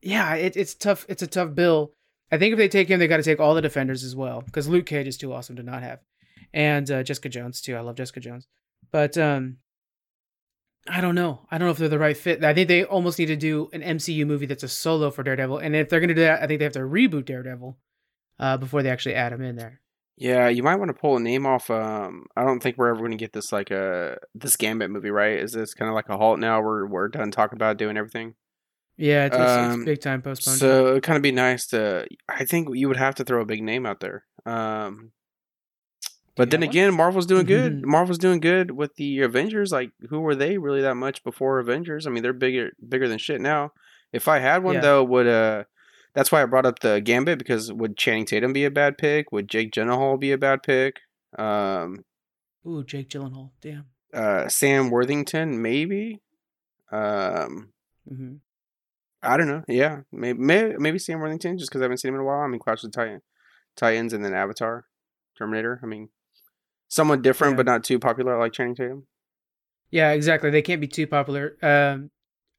yeah, it, it's tough. It's a tough bill. I think if they take him, they got to take all the defenders as well because Luke Cage is too awesome to not have, and uh, Jessica Jones too. I love Jessica Jones, but um, I don't know. I don't know if they're the right fit. I think they almost need to do an MCU movie that's a solo for Daredevil, and if they're going to do that, I think they have to reboot Daredevil uh, before they actually add him in there.
Yeah, you might want to pull a name off. Um, I don't think we're ever going to get this like a this Gambit movie, right? Is this kind of like a halt now? We're we're done talking about doing everything.
Yeah, it's, it's,
Um,
it's big time postponed.
So it'd kind of be nice to. I think you would have to throw a big name out there. Um, but then again, Marvel's doing good.
Mhm.
Marvel's doing good with the Avengers. Like, who were they really that much before Avengers? I mean, they're bigger bigger than shit now. If I had one
Yeah.
though, would uh, that's why I brought up the Gambit because would Channing Tatum be a bad pick? Would Jake Gyllenhaal be a bad pick? Um,
Ooh, Jake Gyllenhaal. Damn.
uh, Sam Worthington maybe. Um,
mm-hmm.
I don't know. Yeah, maybe maybe, maybe Sam Worthington just because I haven't seen him in a while. I mean, Clash of the Titan, Titans, and then Avatar, Terminator. I mean, somewhat different,
Yeah.
but not too popular like Channing Tatum.
Yeah, exactly. They can't be too popular. Um,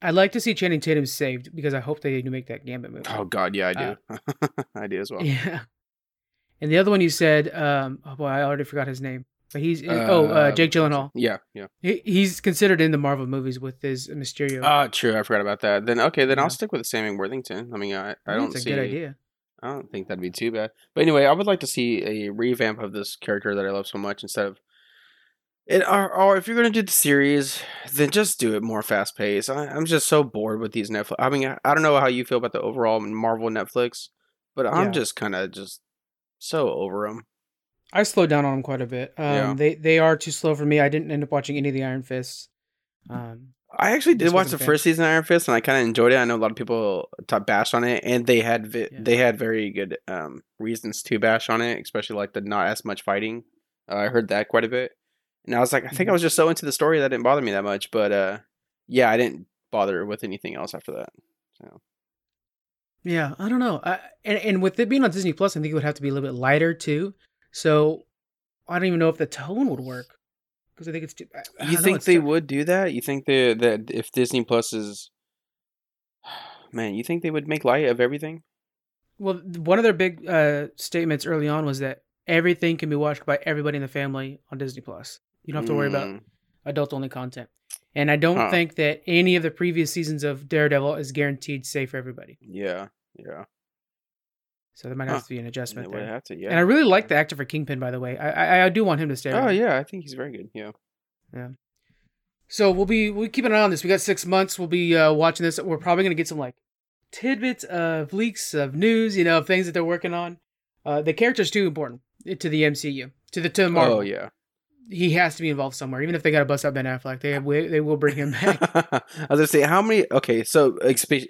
I'd like to see Channing Tatum saved because I hope they do make that Gambit movie.
Oh God, yeah, I do. I do as well.
Yeah. And the other one you said, um, oh boy, I already forgot his name. But he's in, oh uh, Jake Gyllenhaal.
Yeah, yeah.
He, he's considered in the Marvel movies with his Mysterio.
Ah, true. I forgot about that. Then okay, then
Yeah.
I'll stick with Sam Worthington. I mean, I, I
think
don't
it's a
see.
good idea.
I don't think that'd be too bad. But anyway, I would like to see a revamp of this character that I love so much instead of it. Or, or if you're gonna do the series, then just do it more fast paced. I'm just so bored with these Netflix. I mean, I, I don't know how you feel about the overall Marvel Netflix, but I'm
Yeah.
just kind of just so over them.
I slowed down on them quite a bit. Um,
Yeah.
They they are too slow for me. I didn't end up watching any of the Iron Fists. Um,
I actually did watch the
wasn't a fan.
first season of Iron Fist, and I kind of enjoyed it. I know a lot of people top bashed on it, and they had vi-
Yeah.
they had very good um, reasons to bash on it, especially like the not as much fighting. Uh, I heard that quite a bit, and I was like, I think I
Mhm.
was just so into the story that didn't bother me that much. But uh, yeah, I didn't bother with anything else after that. So
Yeah, I don't know. I, and and with it being on Disney Plus, I think it would have to be a little bit lighter too. So I don't even know if the tone would work because I think it's too. I- I
you
don't
think they
tough.
would do that? You think they that if Disney Plus is man, you think they would make light of everything?
Well, one of their big uh, statements early on was that everything can be watched by everybody in the family on Disney Plus. You don't have to worry about
Mm,
adult only content. And I don't
Huh.
think that any of the previous seasons of Daredevil is guaranteed safe for everybody.
Yeah, yeah.
So there might
Huh.
have to be an adjustment there.
have to. Yeah.
And I really like the actor for Kingpin, by the way. I I, I do want him to stay.
Oh
around.
yeah, I think he's very good. Yeah. Yeah.
So we'll be we'll keep an eye on this. We got six months. We'll be uh, watching this. We're probably gonna get some like tidbits of leaks of news, you know, of things that they're working on. Uh, the character's too important to the MCU, to the to Marvel.
Oh yeah.
He has to be involved somewhere, even if they got to bust out Ben Affleck. They we- they will bring him back.
I was gonna say how many. Okay, so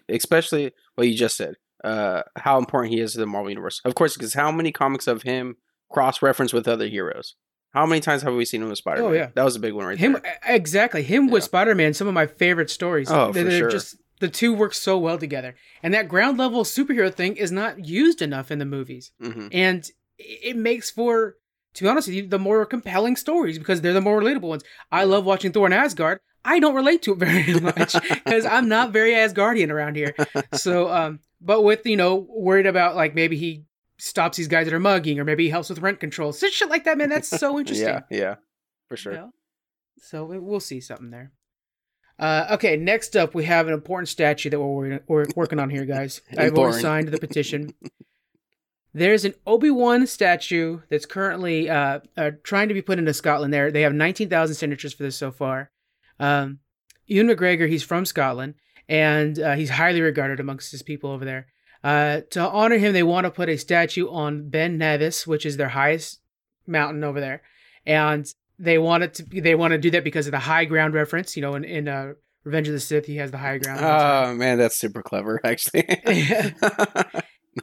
especially what you just said, uh, how important he is to the Marvel universe. Of course, because how many comics of him cross reference with other heroes? How many times have we seen him with Spider Man?
Oh, yeah.
that was a big one right
him
there.
exactly. Him with Spider Man. Some of my favorite stories.
Oh,
they're,
for
they're
sure.
just the two work so well together. And that ground level superhero thing is not used enough in the movies.
hmm
and it makes for to be honest with you the more compelling stories because they're the more relatable ones i love watching thor and asgard I don't relate to it very much because I'm not very Asgardian around here. So, um, but with you know worried about like maybe he stops these guys that are mugging, or maybe he helps with rent control, such shit like that, man. That's so interesting.
yeah, yeah, for sure.
You know? So we- we'll see something there. Uh, okay, next up we have an important statue that we're we're working on here, guys. I've already signed the petition. There's an Obi Wan statue that's currently uh, uh, trying to be put into Scotland. There, they have 19,000 signatures for this so far. Um, Ewan McGregor, he's from Scotland, and uh, he's highly regarded amongst his people over there. Uh, to honor him, they want to put a statue on Ben Nevis, which is their highest mountain over there, and they want it to. They want to do that because of the high ground reference. You know, in, in uh, Revenge of the Sith, he has the high ground.
Oh man, that's super clever, actually. Okay.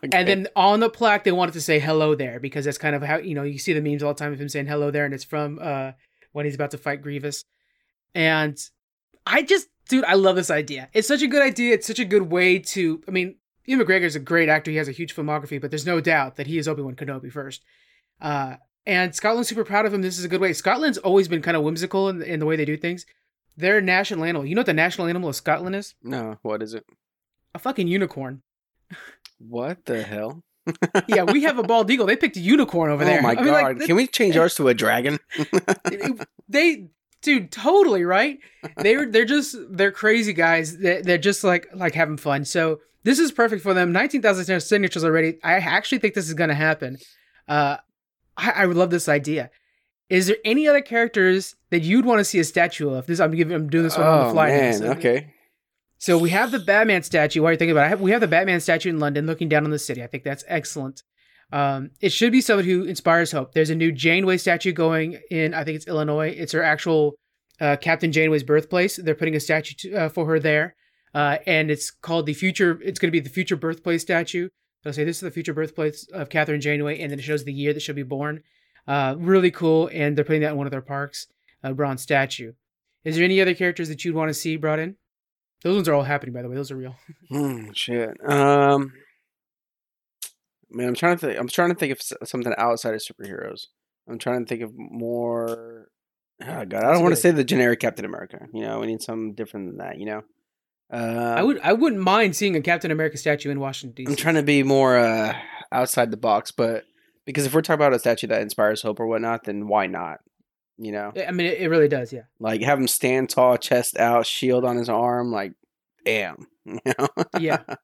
And then on the plaque, they wanted to say hello there because that's kind of how you know you see the memes all the time of him saying hello there, and it's from uh when he's about to fight Grievous. And I just, dude, I love this idea. It's such a good idea. It's such a good way to. I mean, Ewan McGregor is a great actor. He has a huge filmography, but there's no doubt that he is Obi Wan Kenobi first. Uh, and Scotland's super proud of him. This is a good way. Scotland's always been kind of whimsical in, in the way they do things. Their national animal. You know what the national animal of Scotland is?
no, what is it?
A fucking unicorn.
What the hell?
Yeah, we have a bald eagle. They picked a unicorn over there.
Oh my
I
god!
mean, like,
Can we change ours to a dragon?
they dude totally right? They're they're just they're crazy guys. They're, they're just like like having fun. So this is perfect for them. 19000 signatures already. I actually think this is going to happen. Uh I, love this idea. Is there any other characters that you'd want to see a statue of? This i'm giving i'm doing this one on the
oh
fly
man,
so-
okay.
so we have the Batman statue. While you're thinking about it, I have- we have the Batman statue in London looking down on the city. I think that's excellent. Um, it should be someone who inspires hope. There's a new Janeway statue going in, I think it's Illinois. It's her actual uh, Captain Janeway's birthplace. They're putting a statue to, uh, for her there. Uh, and it's called the future, it's going to be the future birthplace statue. They'll say this is the future birthplace of Kathryn Janeway, and then it shows the year that she'll be born. Uh, really cool, and they're putting that in one of their parks, a bronze statue. Is there any other characters that you'd want to see brought in? Those ones are all happening, by the way. Those are real.
Hmm, shit. Um, man, I'm trying to think. I'm trying to think of something outside of superheroes. I'm trying to think of more. Oh God, I don't want to say the generic Captain America. You know, we need something different than that. You know, uh,
I would I wouldn't mind seeing a Captain America statue in Washington D.C.
I'm trying to be more uh, outside the box, but because if we're talking about a statue that inspires hope or whatnot, then why not? You know,
I mean, it, it really does. Yeah.
like have him stand tall, chest out, shield on his arm, like, damn. You know?
Yeah.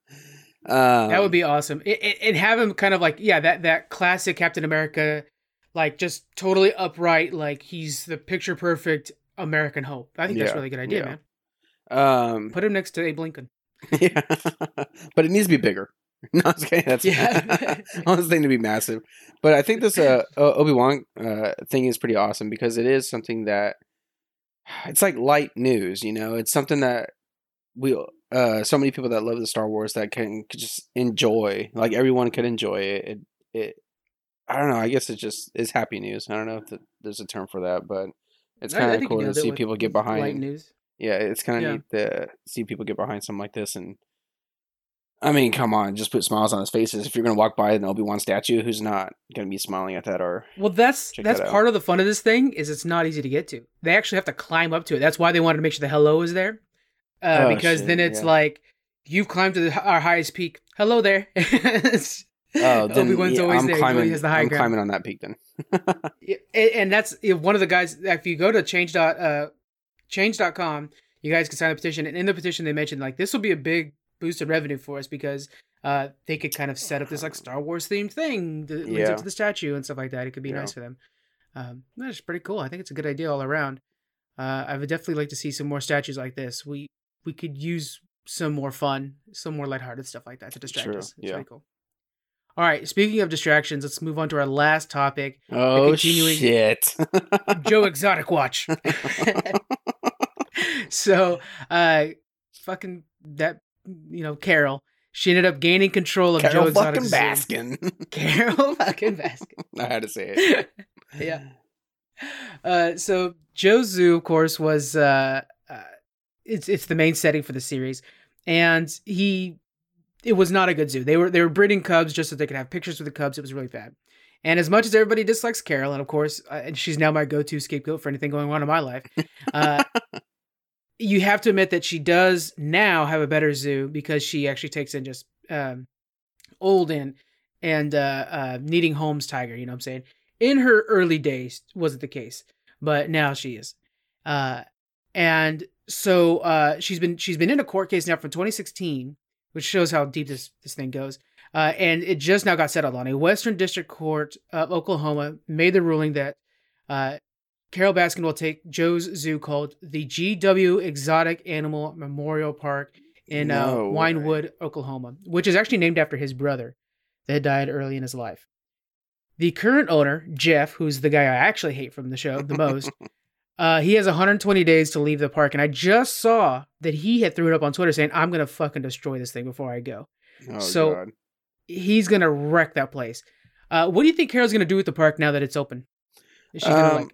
um,
That would be awesome. It, it, and have him kind of like yeah that that classic Captain America, like just totally upright, like he's the picture perfect American hope. I think that's
Yeah,
a really good idea,
yeah.
man.
Um,
Put him next to Abe Lincoln.
yeah, but it needs to be bigger. No, I was kidding. That's
Yeah.
I want this thing to be massive. But I think this uh, Obi Wan uh, thing is pretty awesome because it is something that it's like light news. You know, it's something that we uh, so many people that love the Star Wars that can just enjoy. Like everyone could enjoy it. It, it I don't know. I guess it's just it's happy news. I don't know if the, there's a term for that, but it's kind of cool to see people get
Light
behind
news.
yeah, it's kind of
Yeah.
neat to see people get behind something like this. And I mean, come on, just put smiles on his faces. If you're gonna walk by an Obi Wan statue, who's not gonna be smiling at that? Or
Well, that's that's
that
part of the fun of this thing is it's not easy to get to. They actually have to climb up to it. That's why they wanted to make sure the hello is there, uh,
Oh,
because
shit,
then it's
yeah.
like you've climbed to the, our highest peak. Hello there.
Oh, then
Obi Wan's
yeah,
always
I'm
there. He
climbing.
has the high
I'm
ground.
climbing on that peak then.
And, and that's one of the guys. If you go to change dot uh, change.com, you guys can sign a petition. And in the petition, they mentioned like this will be a big boost in revenue for us because uh, they could kind of set up this like Star Wars themed thing that leads
Yeah.
up to the statue and stuff like that. It could be
Yeah.
nice for them. Um, that's pretty cool. I think it's a good idea all around. Uh, I would definitely like to see some more statues like this. We we could use some more fun, some more lighthearted stuff like that to distract
True,
us. It's
yeah.
cool. All right. Speaking of distractions, let's move on to our last topic.
Oh
continuing-
shit!
Joe Exotic Watch. so, uh, fucking that, you know, Carol, she ended up gaining control of Joe
Carol
Exotic
fucking Baskin.
Carol fucking Baskin.
I had to say it.
yeah. Uh, so Joe Zoo, of course, was uh, it's it's the main setting for the series, and he it was not a good zoo. They were they were breeding cubs just so they could have pictures with the cubs. It was really bad. And as much as everybody dislikes Carol, and of course, uh, and she's now my go-to scapegoat for anything going on in my life, uh, you have to admit that she does now have a better zoo because she actually takes in just um, old and and uh, uh, needing homes tiger. You know what I'm saying? In her early days, wasn't the case, but now she is. Uh, and so uh, she's been she's been in a court case now from 2016, which shows how deep this this thing goes. Uh, and it just now got settled on. A Western District Court of Oklahoma made the ruling that uh, Carole Baskin will take Joe's zoo called the GW Exotic Animal Memorial Park in uh,
No way.
Wynnewood, Oklahoma, which is actually named after his brother that died early in his life. The current owner, Jeff, who's the guy I actually hate from the show the most, uh, he has 120 days to leave the park, and I just saw that he had threw it up on Twitter saying, "I'm gonna fucking destroy this thing before I go."
Oh,
So-
God.
He's gonna wreck that place. Uh, what do you think Carol's gonna do with the park now that it's open? Is she gonna
Um,
like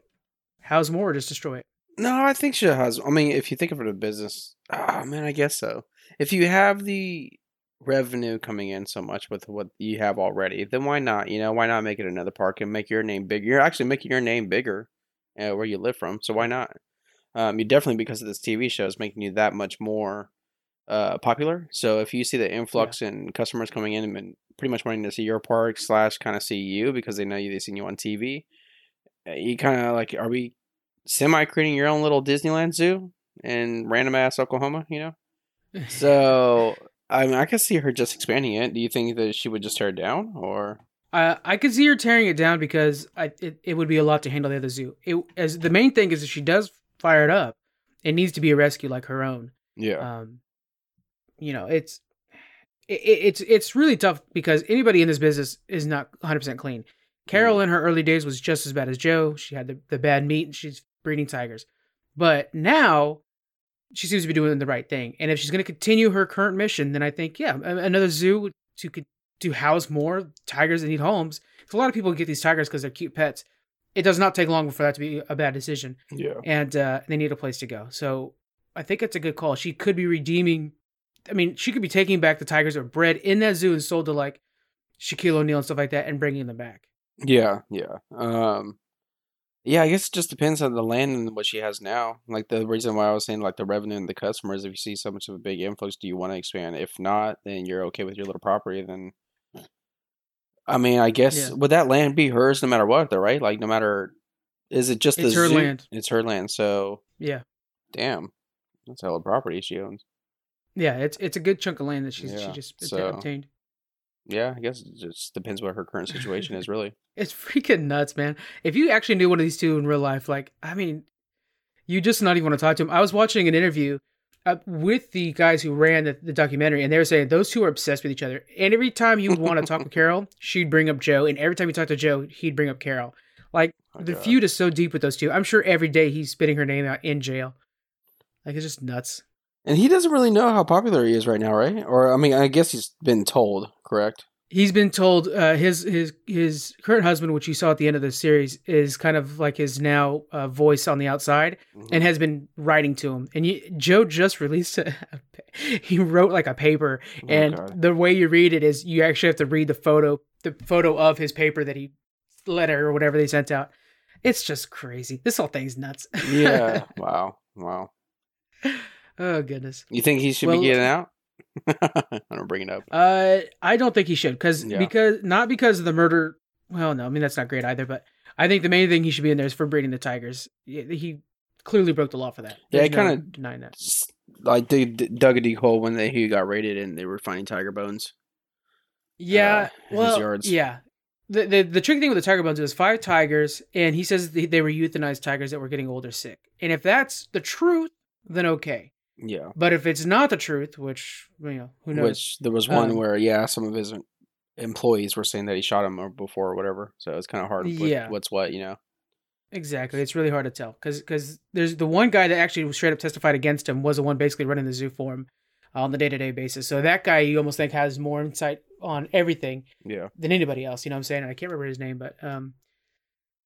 house more or just destroy it?
No, I think she has. I mean, if you think of it as a business, oh man, I guess so. If you have the revenue coming in so much with what you have already, then why not? You know, why not make it another park and make your name bigger? You're actually making your name bigger uh, where you live from, so why not? Um, you definitely because of this TV show is making you that much more uh, popular. So if you see the influx in customers coming in and pretty much wanting to see your park slash kind of see you because they know you, they've seen you on TV, uh, you kind of like, are we semi creating your own little Disneyland zoo in random ass Oklahoma, you know? So I mean, I could see her just expanding it. Do you think that she would just tear it down, or
Uh, I could see her tearing it down because I, it, it would be a lot to handle the other zoo. It, as the main thing is if she does fire it up, it needs to be a rescue like her own.
yeah,
Um, you know, it's it, it's it's really tough because anybody in this business is not 100 percent clean. Carol in her early days was just as bad as Joe. She had the, the bad meat and she's breeding tigers. But now she seems to be doing the right thing. And if she's going to continue her current mission, then I think yeah, another zoo to could to house more tigers that need homes. 'Cause a lot of people get these tigers because they're cute pets. It does not take long for that to be a bad decision
yeah,
and uh, they need a place to go. So I think it's a good call. She could be redeeming. I mean, she could be taking back the tigers that were bred in that zoo and sold to like Shaquille O'Neal and stuff like that, and bringing them back.
yeah, yeah. Um, yeah, I guess it just depends on the land and what she has now. Like the reason why I was saying like the revenue and the customers. If you see so much of a big influx, do you want to expand? If not, then you're okay with your little property. Then, I mean, I guess
Yeah.
would that land be hers no matter what, though, right? Like no matter, is it just
It's
the
her
zoo?
land.
It's her land. So
Yeah,
damn, that's a hell of property she owns.
yeah. It's it's a good chunk of land that she's she just
so-
obtained.
Yeah, I guess it just depends what her current situation is, really.
It's freaking nuts, man. If you actually knew one of these two in real life, like I mean, you just not even want to talk to them. I was watching an interview uh, with the guys who ran the, the documentary, and they were saying those two are obsessed with each other. And every time he would want to talk with Carol, she'd bring up Joe, and every time he talked to Joe, he'd bring up Carol. Like
My
the
God.
feud is so deep with those two. I'm sure every day he's spitting her name out in jail. Like it's just nuts.
And he doesn't really know how popular he is right now, right? Or I mean, I guess he's been told, correct?
He's been told uh, his his his current husband, which you saw at the end of the series, is kind of like his now uh, voice on the outside.
Mhm.
and has been writing to him. And you, Joe just released a, he wrote like a paper,
Oh,
and
God.
the way you read it is you actually have to read the photo, the photo of his paper that he letter or whatever they sent out. It's just crazy. This whole thing's nuts.
yeah. Wow. Wow.
oh goodness.
You think he should
Well-
be getting out? I don't bring it up.
Uh, I don't think he should because
Yeah.
because not because of the murder. Well, no, I mean that's not great either. But I think the main thing he should be in there is for breeding the tigers. He, clearly broke the law for that.
Yeah,
There's
it kinda-
no denying that.
Like they dug a deep hole when they he got raided and they were finding tiger bones.
Yeah,
his
well, yeah. The, the the tricky thing with the tiger bones is five tigers, and he says they, they were euthanized tigers that were getting old or sick. And if that's the truth, then okay.
Yeah.
But if it's not the truth, which you know who knows,
Which there was one
Um,
where yeah, some of his employees were saying that he shot him or before or whatever. So it's kind of hard.
Yeah.
What's what, you know?
exactly, it's really hard to tell because because there's the one guy that actually straight up testified against him was the one basically running the zoo for him on the day to day basis. So that guy you almost think has more insight on everything
Yeah.
than anybody else. You know what I'm saying? I can't remember his name, but um,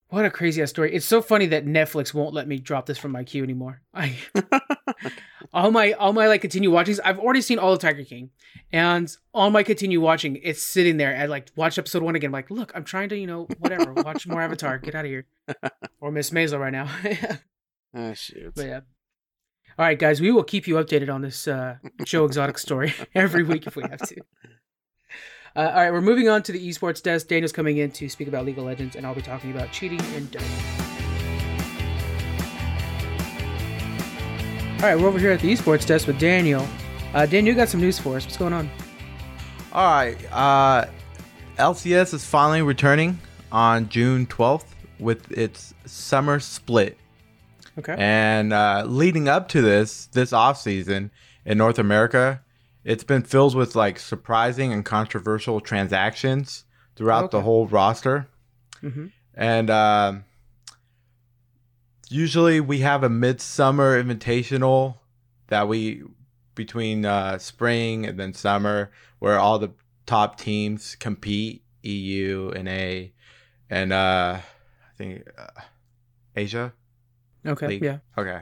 what a crazy ass story. It's so funny that Netflix won't let me drop this from my queue anymore. I all my all my like continue watching. I've already seen all of Tiger King, and all my continue watching, it's sitting there. I like watch episode one again. I'm like, look, I'm trying to you know whatever watch more Avatar. Get out of here, or Miss Maisel right now.
oh shoot.
but yeah. All right, guys, we will keep you updated on this uh, Joe Exotic story every week if we have to. Uh, all right, we're moving on to the esports desk. Daniel's coming in to speak about League of Legends, and I'll be talking about cheating and doping. All right, we're over here at the esports desk with Daniel. Uh, Daniel, you got some news for us. What's going on?
All right. Uh, LCS is finally returning on June 12th with its summer split.
Okay.
And uh, leading up to this, this off season in North America, it's been filled with like surprising and controversial transactions throughout the whole roster.
hmm
And um usually we have a midsummer invitational that we between uh, spring and then summer where all the top teams compete EU and A and uh, I think uh, Asia.
Okay.
League.
Yeah.
Okay.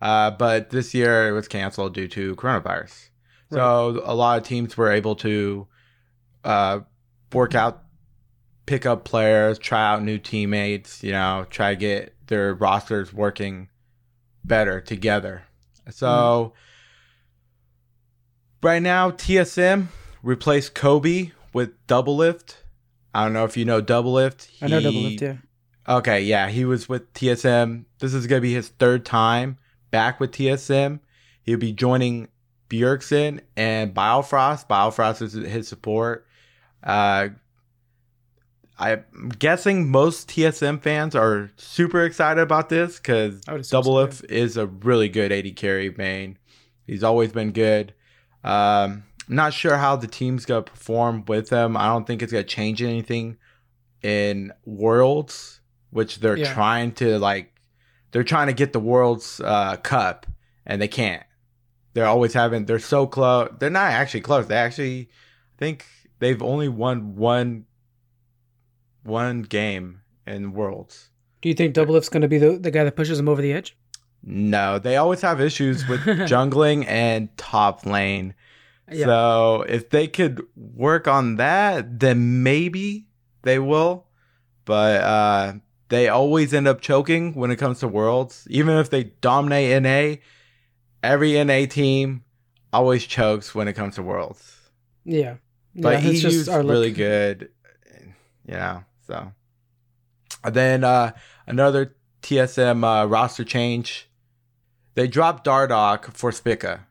Uh, but this year it was canceled due to coronavirus. So a lot of teams were able to uh, work out, pick up players, try out new teammates, you know, try to get their rosters working better together. So right now, TSM replaced Kobbe with Doublelift. I don't know if you know Doublelift.
I know double
He-
lift. Yeah.
Okay, yeah, he was with TSM. This is gonna be his third time back with TSM. He'll be joining Bjergsen and Biofrost. Biofrost is his support. Uh, I'm guessing most TSM fans are super excited about this because Double
so,
Lift is a really good AD carry main. He's always been good. Um, not sure how the team's gonna perform with him. I don't think it's gonna change anything in Worlds, which they're
Yeah.
trying to like. They're trying to get the Worlds uh, Cup, and they can't. They're always having. They're so close. They're not actually close. They actually, I think they've only won one, one game in Worlds.
Do you think Doublelift's going to be the, the guy that pushes him over the edge?
No, they always have issues with jungling and top lane.
Yeah.
So if they could work on that, then maybe they will. But uh, they always end up choking when it comes to worlds. Even if they dominate NA, every NA team always chokes when it comes to worlds.
Yeah.
But
yeah, our luck.
really good. Yeah. So and then uh, another TSM uh, roster change. They dropped Dardoch for Spica.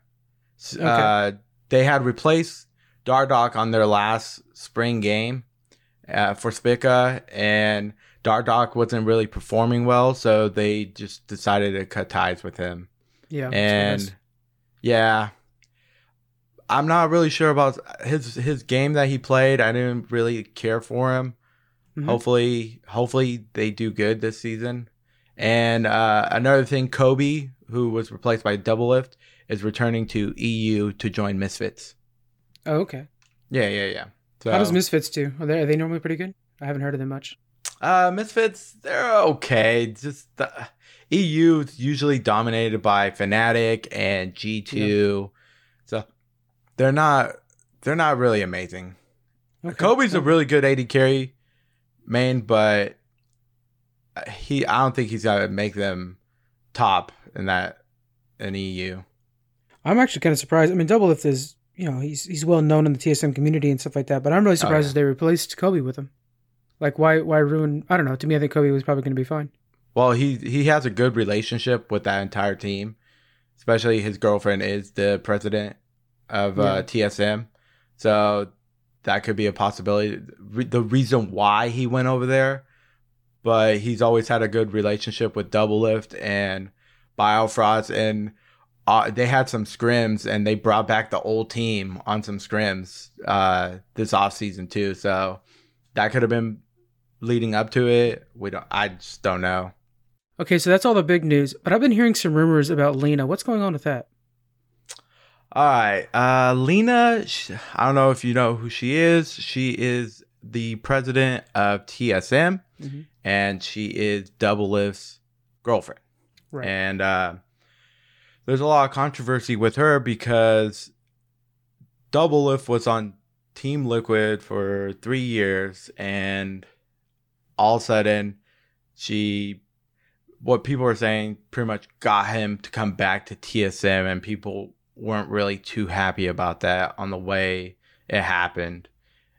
Okay.
Uh, they had replaced Dardoch on their last spring game uh, for Spica, and Dardoch wasn't really performing well, so they just decided to cut ties with him
Yeah.
and yeah i'm not really sure about his his game that he played i didn't really care for him
Mhm.
hopefully hopefully they do good this season and uh, another thing Kobbe who was replaced by Doublelift is returning to eu to join misfits
Oh, okay.
yeah yeah yeah so
How does Misfits do? Are they, are they normally pretty good? I haven't heard of them much.
Uh, Misfits, they're okay. Just the EU is usually dominated by Fnatic and G2, so they're not they're not really amazing.
Okay.
Kobbe's a really good AD carry main, but uh, he I don't think he's gonna make them top in that in EU.
I'm actually kind of surprised. I mean, Doublelift is, you know, he's he's well known in the TSM community and stuff like that. But I'm really oh, surprised
yeah.
they replaced Kobbe with him. Like, why why ruin? I don't know. To me, I think Kobe was probably going to be fine.
Well, he he has a good relationship with that entire team, especially his girlfriend is the president of uh, TSM, so that could be a possibility. Re- the reason why he went over there, but he's always had a good relationship with Doublelift and Biofrost, and uh, they had some scrims, and they brought back the old team on some scrims uh, this off season too. So that could have been leading up to it. We don't. I just don't know.
Okay, so that's all the big news. But I've been hearing some rumors about Leena. What's going on with that?
All right. Uh, Leena, sh- I don't know if you know who she is. She is the president of TSM,
Mhm.
and she is Doublelift's girlfriend.
Right.
And uh, there's a lot of controversy with her because Doublelift was on Team Liquid for three years, and all of a sudden, she what people were saying pretty much got him to come back to TSM, and people weren't really too happy about that on the way it happened,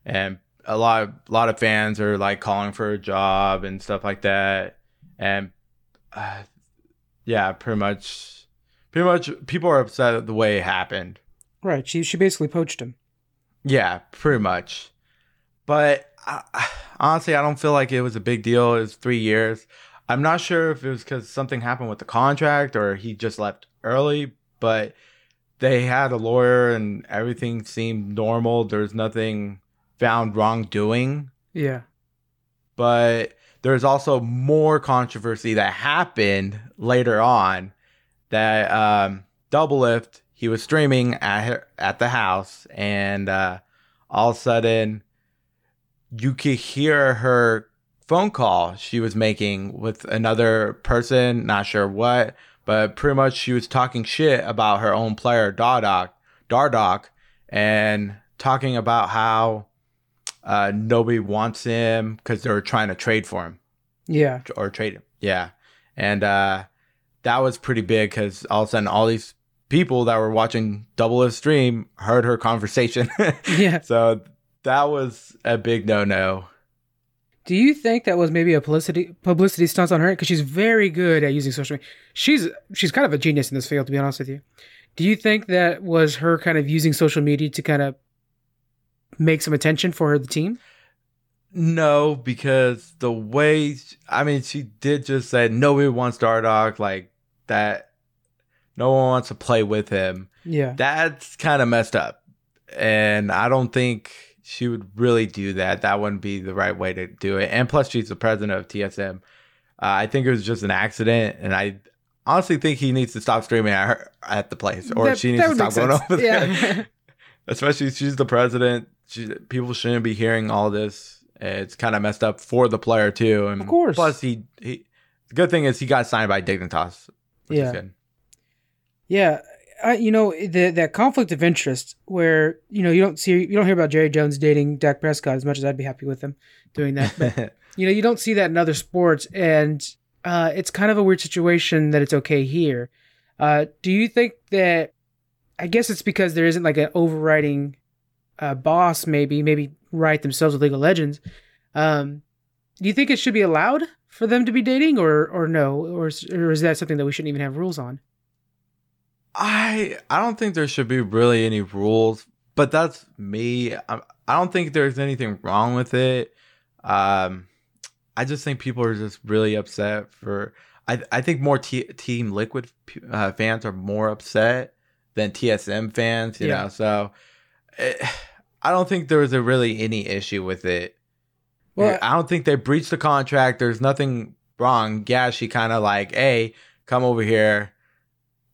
and a lot of a lot of fans are like calling for a job and stuff like that, and uh, yeah, pretty much, pretty much people are upset at the way it happened.
Right. She she basically poached him.
Yeah, pretty much. But I, honestly, I don't feel like it was a big deal. It was three years. I'm not sure if it was because something happened with the contract or he just left early, but they had a lawyer and everything seemed normal. There's nothing found wrongdoing.
Yeah.
But there's also more controversy that happened later on that um, Doublelift, he was streaming at her, at the house and uh, all of a sudden you could hear her phone call she was making with another person not sure what but pretty much she was talking shit about her own player Dardoch Dardoch and talking about how uh, nobody wants him because they were trying to trade for him
Yeah.
or trade him yeah and uh, that was pretty big because all of a sudden all these people that were watching Double the stream heard her conversation.
Yeah.
so that was a big no no.
Do you think that was maybe a publicity publicity stunt on her? Because she's very good at using social media. She's she's kind of a genius in this field, to be honest with you. Do you think that was her kind of using social media to kind of make some attention for her the team?
No, because the way I mean, she did just say nobody wants Dardoch like that. No one wants to play with him.
Yeah.
That's kind of messed up, and I don't think she would really do that. That wouldn't be the right way to do it. And plus, she's the president of TSM. Uh, I think it was just an accident, and I honestly think he needs to stop streaming at her at the place, or
That-
she needs to stop going
sense.
over there.
Yeah.
Especially she's the president. She, people shouldn't be hearing all this. It's kind of messed up for the player too. And
Of course.
Plus, he he. The good thing is he got signed by Dignitas, which
Yeah.
is good.
Yeah, You know the that conflict of interest where you know you don't see you don't hear about Jerry Jones dating Dak Prescott as much as I'd be happy with him doing that, but you know you don't see that in other sports, and uh, it's kind of a weird situation that it's okay here. Uh, do you think that? I guess it's because there isn't like an overriding uh, boss, maybe maybe write themselves with League of Legends. Um, do you think it should be allowed for them to be dating, or or no, or or is that something that we shouldn't even have rules on?
I I don't think there should be really any rules, but that's me. I, I don't think there's anything wrong with it. Um, I just think people are just really upset for. I I think more t- Team Liquid uh, fans are more upset than TSM fans. You
Yeah.
know, so eh, I don't think there was a really any issue with it.
Well,
I don't think they breached the contract. There's nothing wrong. Yeah, she kind of like, hey, come over here.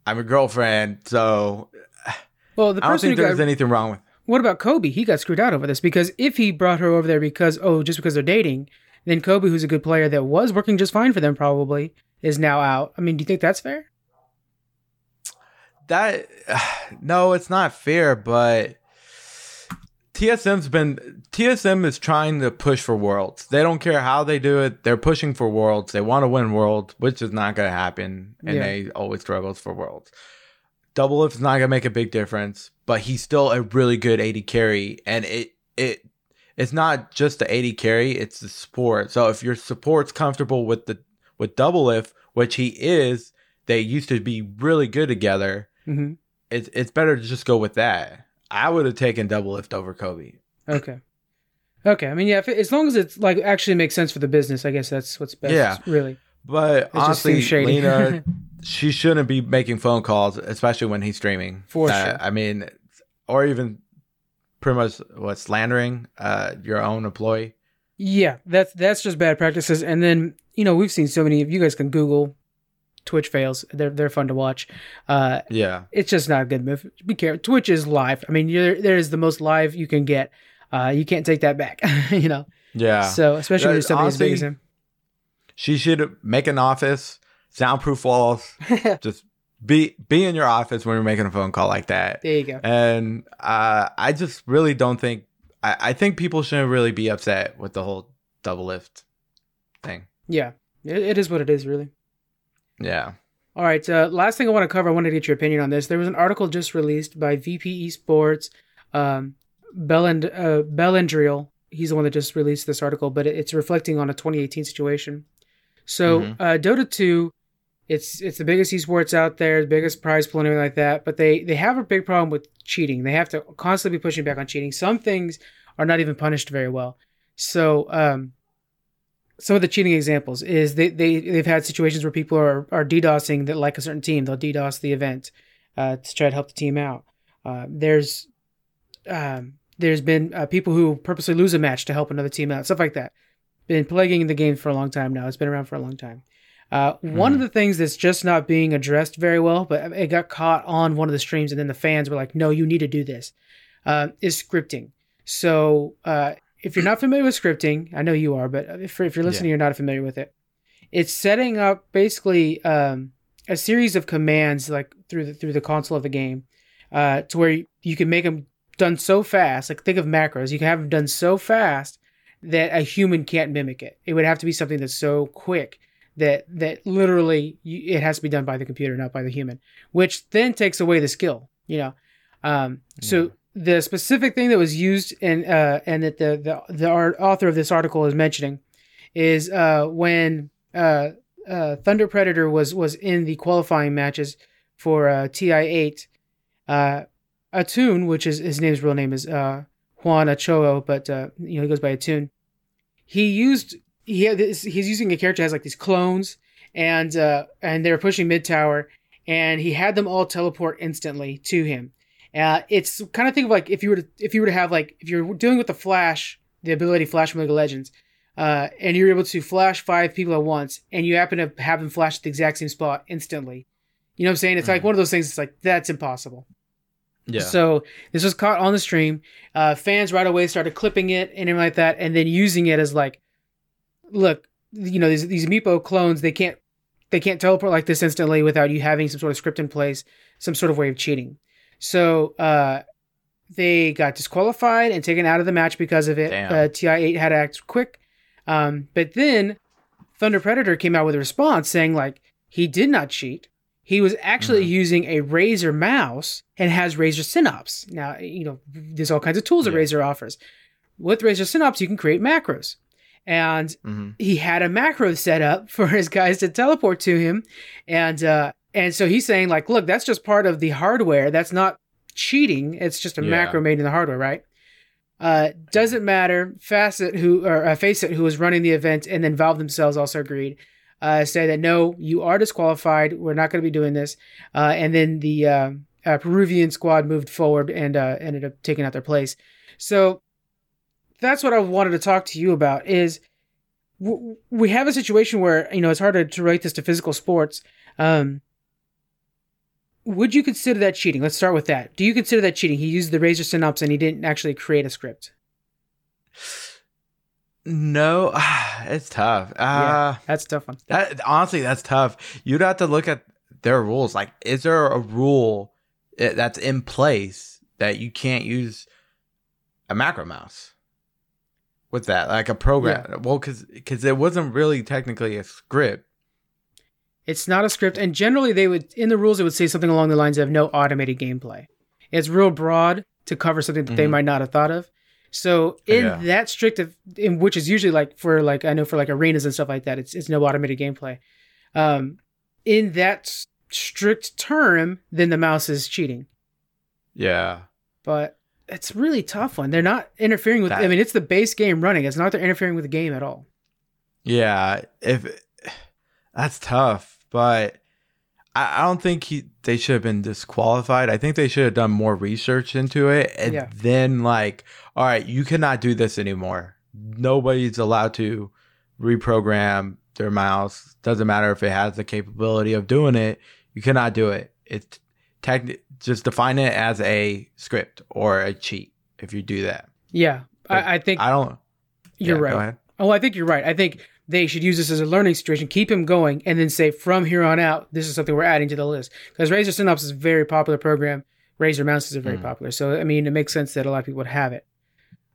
I'm a girlfriend. So
Well, the
I don't think there's
got
anything wrong with.
what about Kobbe? He got screwed out over this because if he brought her over there because oh, just because they're dating, then Kobbe, who's a good player that was working just fine for them, probably is now out. I mean, do you think that's fair?
that no, it's not fair, but TSM's been TSM is trying to push for worlds. They don't care how they do it. They're pushing for worlds. They want to win worlds, which is not going to happen, and
Yeah.
they always struggles for worlds. Doublelift is not going to make a big difference, but he's still a really good AD carry, and it it it's not just the AD carry, it's the support. So if your support's comfortable with the with Doublelift, which he is, they used to be really good together
hmm
it's it's better to just go with that. I would have taken Doublelift over Kobbe.
Okay. Okay. I mean, yeah. If it, as long as it's like actually makes sense for the business, I guess that's what's best.
Yeah.
Really.
But
just
honestly. Leena, she shouldn't be making phone calls, especially when he's streaming.
For
Uh,
sure.
I mean, or even pretty much what slandering uh, your own employee.
Yeah, that's that's just bad practices. And then you know we've seen so many. If you guys can Google Twitch fails, they're they're fun to watch. Uh,
Yeah,
it's just not a good move. Be careful. Twitch is live. I mean, you're, there is the most live you can get. Uh, you can't take that back. you know.
yeah.
So especially when there's somebody as big as him.
she should make an office, soundproof walls. just be be in your office when you're making a phone call like that.
There you go.
And uh, I just really don't think I, I think people shouldn't really be upset with the whole Doublelift thing.
Yeah, it, it is what it is. Really.
Yeah.
All right. Uh, last thing I want to cover, I wanted to get your opinion on this. There was an article just released by VP Esports, um, Bellend, uh. He's the one that just released this article, but it's reflecting on a 2018 situation. So,
Mhm.
uh, Dota 2, it's it's the biggest esports out there, the biggest prize pool and everything like that. But they they have a big problem with cheating. They have to constantly be pushing back on cheating. Some things are not even punished very well. So, um, some of the cheating examples is they, they they've had situations where people are are DDoSing that like a certain team. They'll DDoS the event uh, to try to help the team out. Uh, there's um, there's been uh, people who purposely lose a match to help another team out, stuff like that. Been plaguing the game for a long time now. It's been around for a long time. Uh, One of the things that's just not being addressed very well, but it got caught on one of the streams, and then the fans were like, "No, you need to do this." Uh, is scripting. So uh, if you're not familiar with scripting, I know you are, but if, if you're listening, you're not familiar with it. It's setting up basically um, a series of commands, like through the through the console of the game, uh, to where you, you can make them done so fast. Like think of macros, you can have them done so fast that a human can't mimic it. It would have to be something that's so quick that that literally you, it has to be done by the computer, not by the human, which then takes away the skill. You know, um, so the specific thing that was used in uh, and that the the the art, author of this article is mentioning is uh, when uh, uh, Thunder Predator was was in the qualifying matches for uh, TI8. Uh, Atun, which is his name's real name is Juan Ochoa, but you know he goes by Atun. He used he had this, he's using a character that has like these clones and and they're pushing mid tower and he had them all teleport instantly to him. Uh, it's kind of think of like if you were to if you were to have like if you're dealing with the Flash, the ability Flash from League of Legends, uh, and you're able to flash five people at once, and you happen to have them flash at the exact same spot instantly. You know what I'm saying? It's like
Mhm.
one of those things. It's like that's impossible.
Yeah.
So this was caught on the stream. Uh, fans right away started clipping it and everything like that, and then using it as like, look, you know, these these Meepo clones they can't they can't teleport like this instantly without you having some sort of script in place, some sort of way of cheating. So uh, they got disqualified and taken out of the match because of it. Uh, Ti8 had to act quick, um, but then Thunder Predator came out with a response saying like he did not cheat. He was actually
Mhm.
using a Razer mouse and has Razer Synapse. Now, you know, there's all kinds of tools that
Yeah.
Razer offers. With Razer Synapse, you can create macros. And
hmm
he had a macro set up for his guys to teleport to him. And uh and so he's saying, like, look, that's just part of the hardware. That's not cheating. It's just a
Yeah.
macro made in the hardware, right? Uh, doesn't matter. Facet, who or uh, Faceit, who was running the event, and then Valve themselves also agreed. Uh, say that no, you are disqualified. We're not going to be doing this. Uh, and then the uh, uh, Peruvian squad moved forward and uh, ended up taking out their place. So that's what I wanted to talk to you about. Is w- we have a situation where you know it's hard to, to relate this to physical sports. Um, would you consider that cheating? Let's start with that. Do you consider that cheating? He used the Razer Synapse and he didn't actually create a script.
No, it's tough. Uh,
That's a tough one.
That honestly, that's tough. You'd have to look at their rules. Like, is there a rule that's in place that you can't use a macro mouse with that, like a program? Well, because because it wasn't really technically a script.
It's not a script, and generally they would in the rules it would say something along the lines of no automated gameplay. It's real broad to cover something that they
Mhm.
might not have thought of. So in
Yeah.
that strict of in which is usually like for like I know for like arenas and stuff like that, it's it's no automated gameplay. Um, in that strict term, then the mouse is cheating.
Yeah,
But it's really tough one. They're not interfering with. I mean, it's the base game running. It's not they're interfering with the game at all.
yeah. If that's tough, but I, I don't think he they should have been disqualified. I think they should have done more research into it and
Yeah.
then like, all right, you cannot do this anymore. Nobody's allowed to reprogram their mouse. Doesn't matter if it has the capability of doing it. You cannot do it. It's tech. just define it as a script or a cheat if you do that.
Yeah, I, I think
I don't.
you're
yeah,
right.
Go ahead.
Oh, I think you're right. I think they should use this as a learning situation, keep him going, and then say from here on out, this is something we're adding to the list. Because Razer Synapse is a very popular program. Razer mouses are very
Mhm.
popular. So I mean, it makes sense that a lot of people would have it.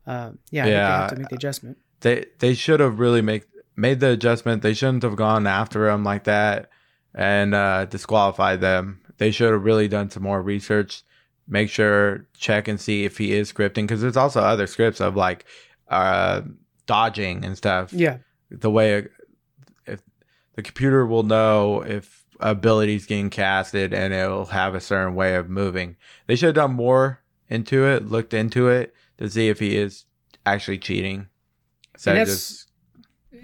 Um, yeah, I they
Yeah.
have to make the adjustment.
they they should have really make made the adjustment. They shouldn't have gone after him like that. and uh, disqualified them. They should have really done some more research. Make sure check and see if he is scripting because there's also other scripts of like uh, dodging and stuff.
Yeah.
The way if the computer will know if abilities getting casted and it'll have a certain way of moving. They should have done more into it, looked into it to see if he is actually cheating.
So just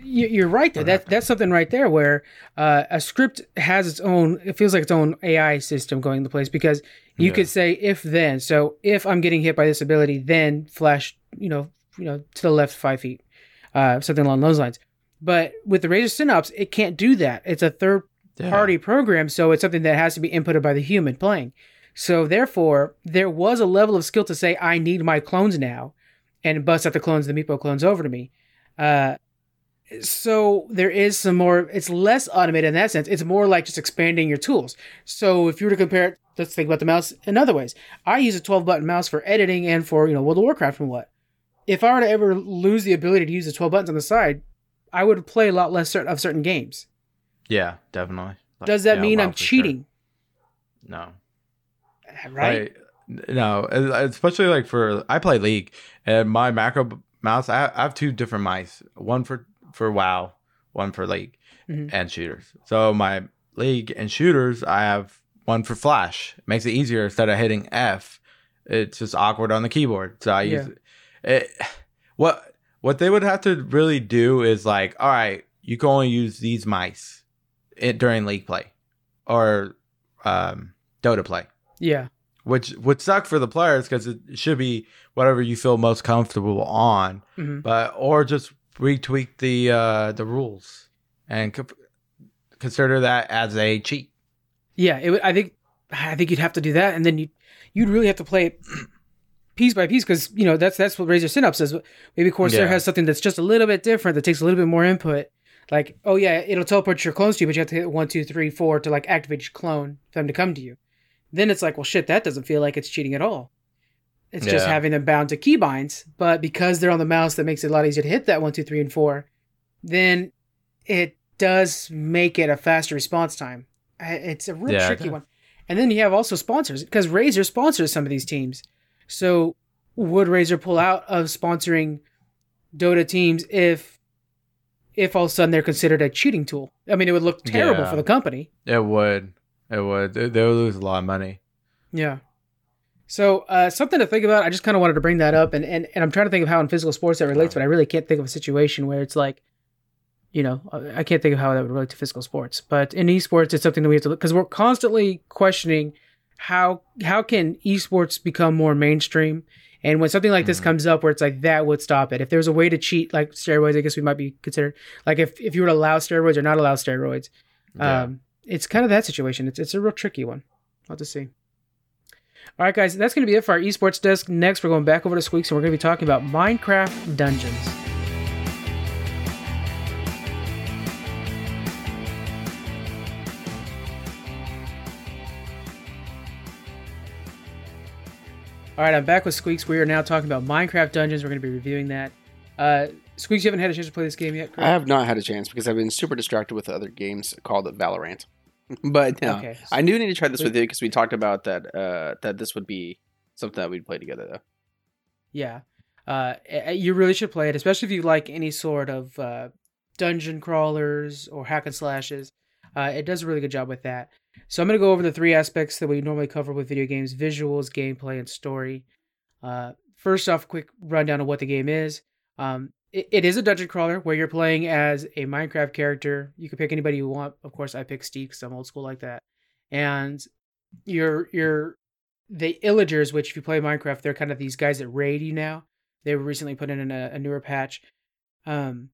you're right there. That that's something right there where uh, a script has its own. It feels like its own AI system going into place because you yeah. could say if then. So if I'm getting hit by this ability, then flash. You know, you know, to the left five feet, uh, something along those lines. But with the Razer Synapse, it can't do that. It's a third party yeah. program, so it's something that has to be inputted by the human playing. So therefore, there was a level of skill to say I need my clones now, and bust out the clones, the Meepo clones over to me. Uh, so there is some more. It's less automated in that sense. It's more like just expanding your tools. So if you were to compare it, let's think about the mouse in other ways. I use a 12 button mouse for editing and for you know World of Warcraft and what. If I were to ever lose the ability to use the 12 buttons on the side, I would play a lot less of certain games.
Yeah, definitely.
Like, Does that yeah, mean I'm cheating?
Sure. No.
Right.
Like, no, especially like for I play League and my macro mouse. I have two different mice. One for for WoW, one for League mm-hmm. and shooters. So my League and shooters, I have one for Flash. It makes it easier instead of hitting F. It's just awkward on the keyboard. So I yeah. use it. What what they would have to really do is like, all right, you can only use these mice it, during League play or um, Dota play.
Yeah.
Which would suck for the players because it should be whatever you feel most comfortable on, mm-hmm. but or just retweak the uh, the rules and co- consider that as a cheat.
Yeah, it, I think I think you'd have to do that, and then you you'd really have to play it piece by piece because you know that's that's what Razer Synapse says. Maybe Corsair yeah. has something that's just a little bit different that takes a little bit more input. Like, oh yeah, it'll teleport your clones to you, but you have to hit one, two, three, four to like activate your clone for them to come to you. Then it's like, well, shit, that doesn't feel like it's cheating at all. It's yeah. just having them bound to keybinds, but because they're on the mouse, that makes it a lot easier to hit that one, two, three, and four. Then it does make it a faster response time. It's a real yeah, tricky one. And then you have also sponsors because Razer sponsors some of these teams. So would Razer pull out of sponsoring Dota teams if if all of a sudden they're considered a cheating tool? I mean, it would look terrible yeah. for the company.
It would. It would. They, they would lose a lot of money.
Yeah. So uh, something to think about. I just kind of wanted to bring that up, and, and and I'm trying to think of how in physical sports that relates, but I really can't think of a situation where it's like, you know, I can't think of how that would relate to physical sports. But in esports, it's something that we have to look because we're constantly questioning how how can esports become more mainstream. And when something like this mm-hmm. comes up, where it's like that would stop it. If there's a way to cheat, like steroids, I guess we might be considered like if if you were to allow steroids or not allow steroids, yeah. um, it's kind of that situation. It's it's a real tricky one. I'll have to see. All right, guys, that's going to be it for our esports desk. Next, we're going back over to Squeaks and we're going to be talking about Minecraft Dungeons. All right, I'm back with Squeaks. We are now talking about Minecraft Dungeons. We're going to be reviewing that. Uh, Squeaks, you haven't had a chance to play this game yet?
Correct? I have not had a chance because I've been super distracted with other games called Valorant. but no, okay. I do need to try this with you because we talked about that. Uh, that this would be something that we'd play together, though.
Yeah, uh, you really should play it, especially if you like any sort of uh, dungeon crawlers or hack and slashes. Uh, it does a really good job with that. So I'm going to go over the three aspects that we normally cover with video games: visuals, gameplay, and story. Uh, first off, quick rundown of what the game is. Um, it, it is a dungeon crawler where you're playing as a Minecraft character. You can pick anybody you want. Of course, I pick Steve because I'm old school like that. And you're you're the Illagers, which if you play Minecraft, they're kind of these guys that raid you now. They were recently put in a, a newer patch. Um,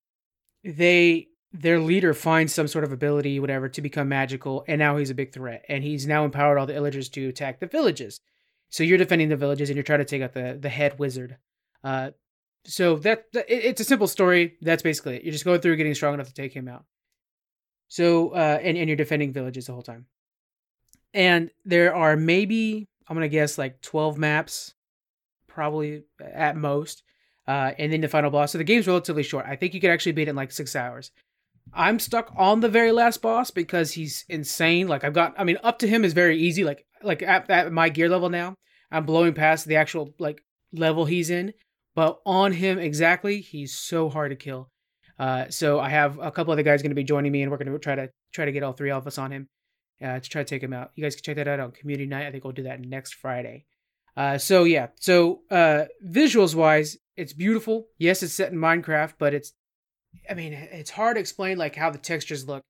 they their leader finds some sort of ability, whatever, to become magical, and now he's a big threat. And he's now empowered all the Illagers to attack the villages. So you're defending the villages, and you're trying to take out the the head wizard. Uh, so that, that it's a simple story. That's basically it. You're just going through getting strong enough to take him out. So uh, and and you're defending villages the whole time. And there are maybe I'm gonna guess like 12 maps, probably at most. Uh, and then the final boss. So the game's relatively short. I think you could actually beat it in like six hours. I'm stuck on the very last boss because he's insane. Like I've got, I mean, up to him is very easy. Like like at, at my gear level now, I'm blowing past the actual like level he's in, but on him exactly, he's so hard to kill. Uh, so I have a couple other guys going to be joining me, and we're going to try to try to get all three of us on him uh, to try to take him out. You guys can check that out on community night. I think we'll do that next Friday. Uh, so yeah, so uh, visuals wise, it's beautiful. Yes, it's set in Minecraft, but it's, I mean, it's hard to explain like how the textures look.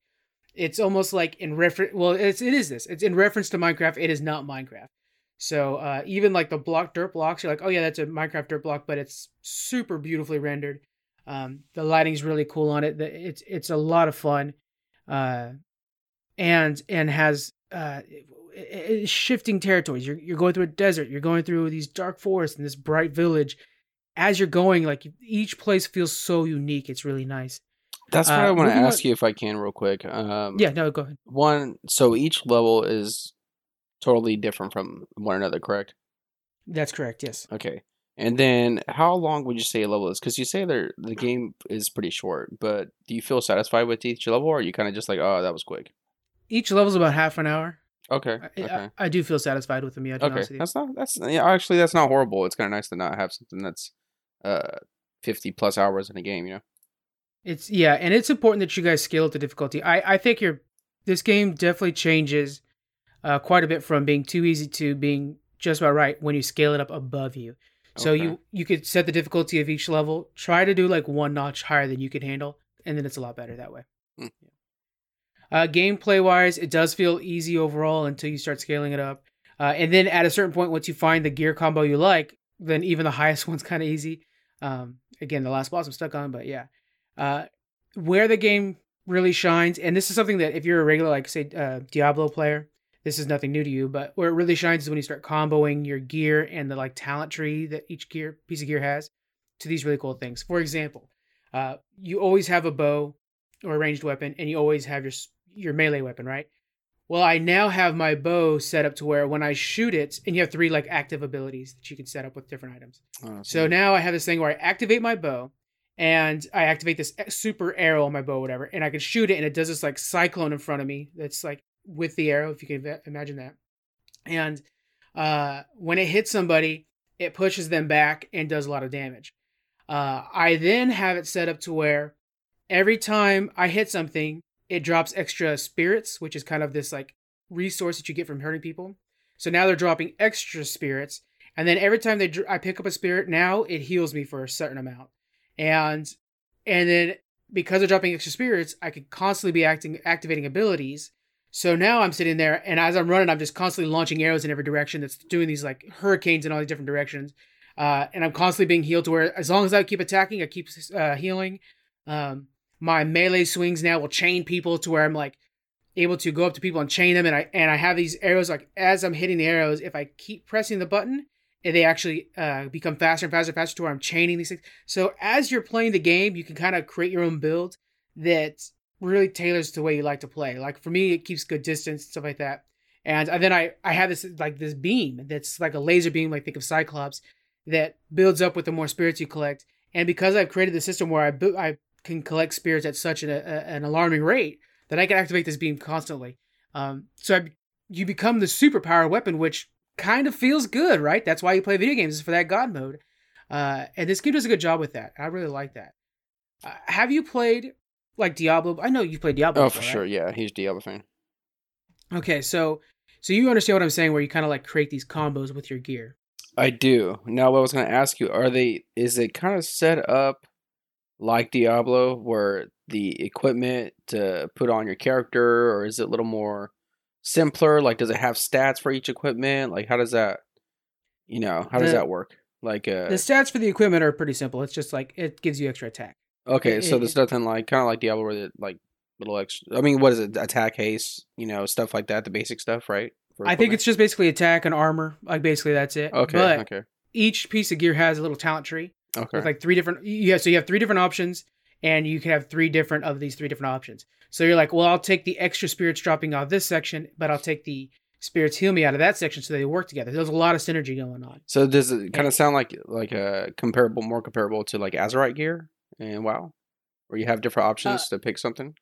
It's almost like in reference. Well, it's it is this. It's in reference to Minecraft. It is not Minecraft. So uh, even like the block dirt blocks, you're like, oh yeah, that's a Minecraft dirt block, but it's super beautifully rendered. Um, the lighting's really cool on it. It's it's a lot of fun, uh, and and has uh, shifting territories. You're you're going through a desert. You're going through these dark forests and this bright village. As you're going, like each place feels so unique. It's really nice.
That's what uh, I want to ask on... you if I can, real quick. Um,
yeah, no, go ahead.
One, so each level is totally different from one another, correct?
That's correct. Yes.
Okay. And then, how long would you say a level is? Because you say the the game is pretty short, but do you feel satisfied with each level, or are you kind of just like, oh, that was quick?
Each level's about half an hour.
Okay.
I,
okay.
I, I do feel satisfied with them. Yeah.
Okay. That's not. That's yeah. Actually, that's not horrible. It's kind of nice to not have something that's uh fifty plus hours in a game. You know.
It's yeah, and it's important that you guys scale up the difficulty. I I think you're this game definitely changes uh, quite a bit from being too easy to being just about right when you scale it up above you. So okay. you you could set the difficulty of each level. Try to do like one notch higher than you could handle, and then it's a lot better that way. Mm. Uh, gameplay wise, it does feel easy overall until you start scaling it up. Uh, and then at a certain point, once you find the gear combo you like, then even the highest one's kind of easy. Um, again, the last boss I'm stuck on, but yeah. Uh, where the game really shines, and this is something that if you're a regular, like say, uh, Diablo player, this is nothing new to you, but where it really shines is when you start comboing your gear and the like talent tree that each gear piece of gear has to these really cool things. For example, uh, you always have a bow or a ranged weapon, and you always have your your melee weapon, right? Well, I now have my bow set up to where when I shoot it, and you have three like active abilities that you can set up with different items. Oh, so now I have this thing where I activate my bow, and I activate this super arrow on my bow, whatever, and I can shoot it, and it does this like cyclone in front of me. That's like with the arrow, if you can imagine that. And uh, when it hits somebody, it pushes them back and does a lot of damage. Uh, I then have it set up to where every time I hit something, it drops extra spirits, which is kind of this like resource that you get from hurting people. So now they're dropping extra spirits, and then every time they dr- I pick up a spirit, now it heals me for a certain amount, and and then because they're dropping extra spirits, I could constantly be acting activating abilities so now I'm sitting there, and as I'm running, I'm just constantly launching arrows in every direction. That's doing these like hurricanes in all these different directions. Uh, and I'm constantly being healed to where as long as I keep attacking, I keep uh, healing. Um, my melee swings now will chain people to where I'm like able to go up to people and chain them. And I and I have these arrows like as I'm hitting the arrows, if I keep pressing the button, they actually uh, become faster and faster and faster to where I'm chaining these things. So as you're playing the game, you can kind of create your own build that really tailors to the way you like to play. Like for me, it keeps good distance stuff like that. And, then I I have this like this beam that's like a laser beam, like think of Cyclops, that builds up with the more spirits you collect. And because I've created the system where I I can collect spirits at such an, a, an alarming rate that I can activate this beam constantly. Um, so I, you become the superpower weapon, which kind of feels good, right? That's why you play video games is for that god mode. Uh, and this game does a good job with that. I really like that. Uh, have you played like Diablo. I know you played Diablo.
Oh, before, for sure. Yeah, he's Diablo fan.
Okay, so so you understand what I'm saying, where you kind of like create these combos with your gear.
I do. Now, what I was going to ask you, are they? Is it kind of set up like Diablo, where the equipment to put on your character, or is it a little more simpler? Like, does it have stats for each equipment? Like, how does that? You know, how the, does that work? Like, uh,
the stats for the equipment are pretty simple. It's just like it gives you extra attack.
Okay, so there's nothing like kind of like Diablo where it like little extra. I mean, what is it? Attack, haste, you know, stuff like that. The basic stuff, right?
I think it's just basically attack and armor. Like basically that's it.
Okay. But okay.
Each piece of gear has a little talent tree.
Okay.
With like three different. Yeah. So you have three different options, and you can have three different of these three different options. So you're like, well, I'll take the extra spirits dropping out of this section, but I'll take the spirits heal me out of that section so they work together. There's a lot of synergy going on.
So does it kind of sound like like a comparable, more comparable to like Azerite gear and WoW? where you have different options uh, to pick something?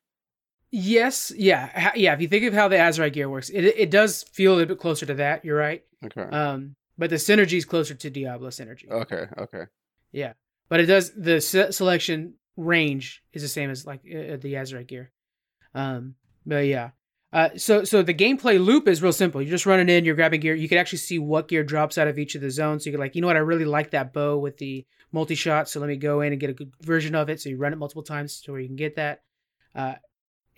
Yes, yeah, yeah. If you think of how the Azerite gear works, it it does feel a little bit closer to that. You're right.
Okay.
Um, but the synergy is closer to Diablo synergy.
okay. Okay.
Yeah, but it does the se- selection range is the same as like uh, the Azerite gear. Um, but yeah. Uh, so so the gameplay loop is real simple. You're just running in, you're grabbing gear. You can actually see what gear drops out of each of the zones. So you're like, you know what, I really like that bow with the multi shot. So let me go in and get a good version of it. So you run it multiple times to where you can get that. Uh,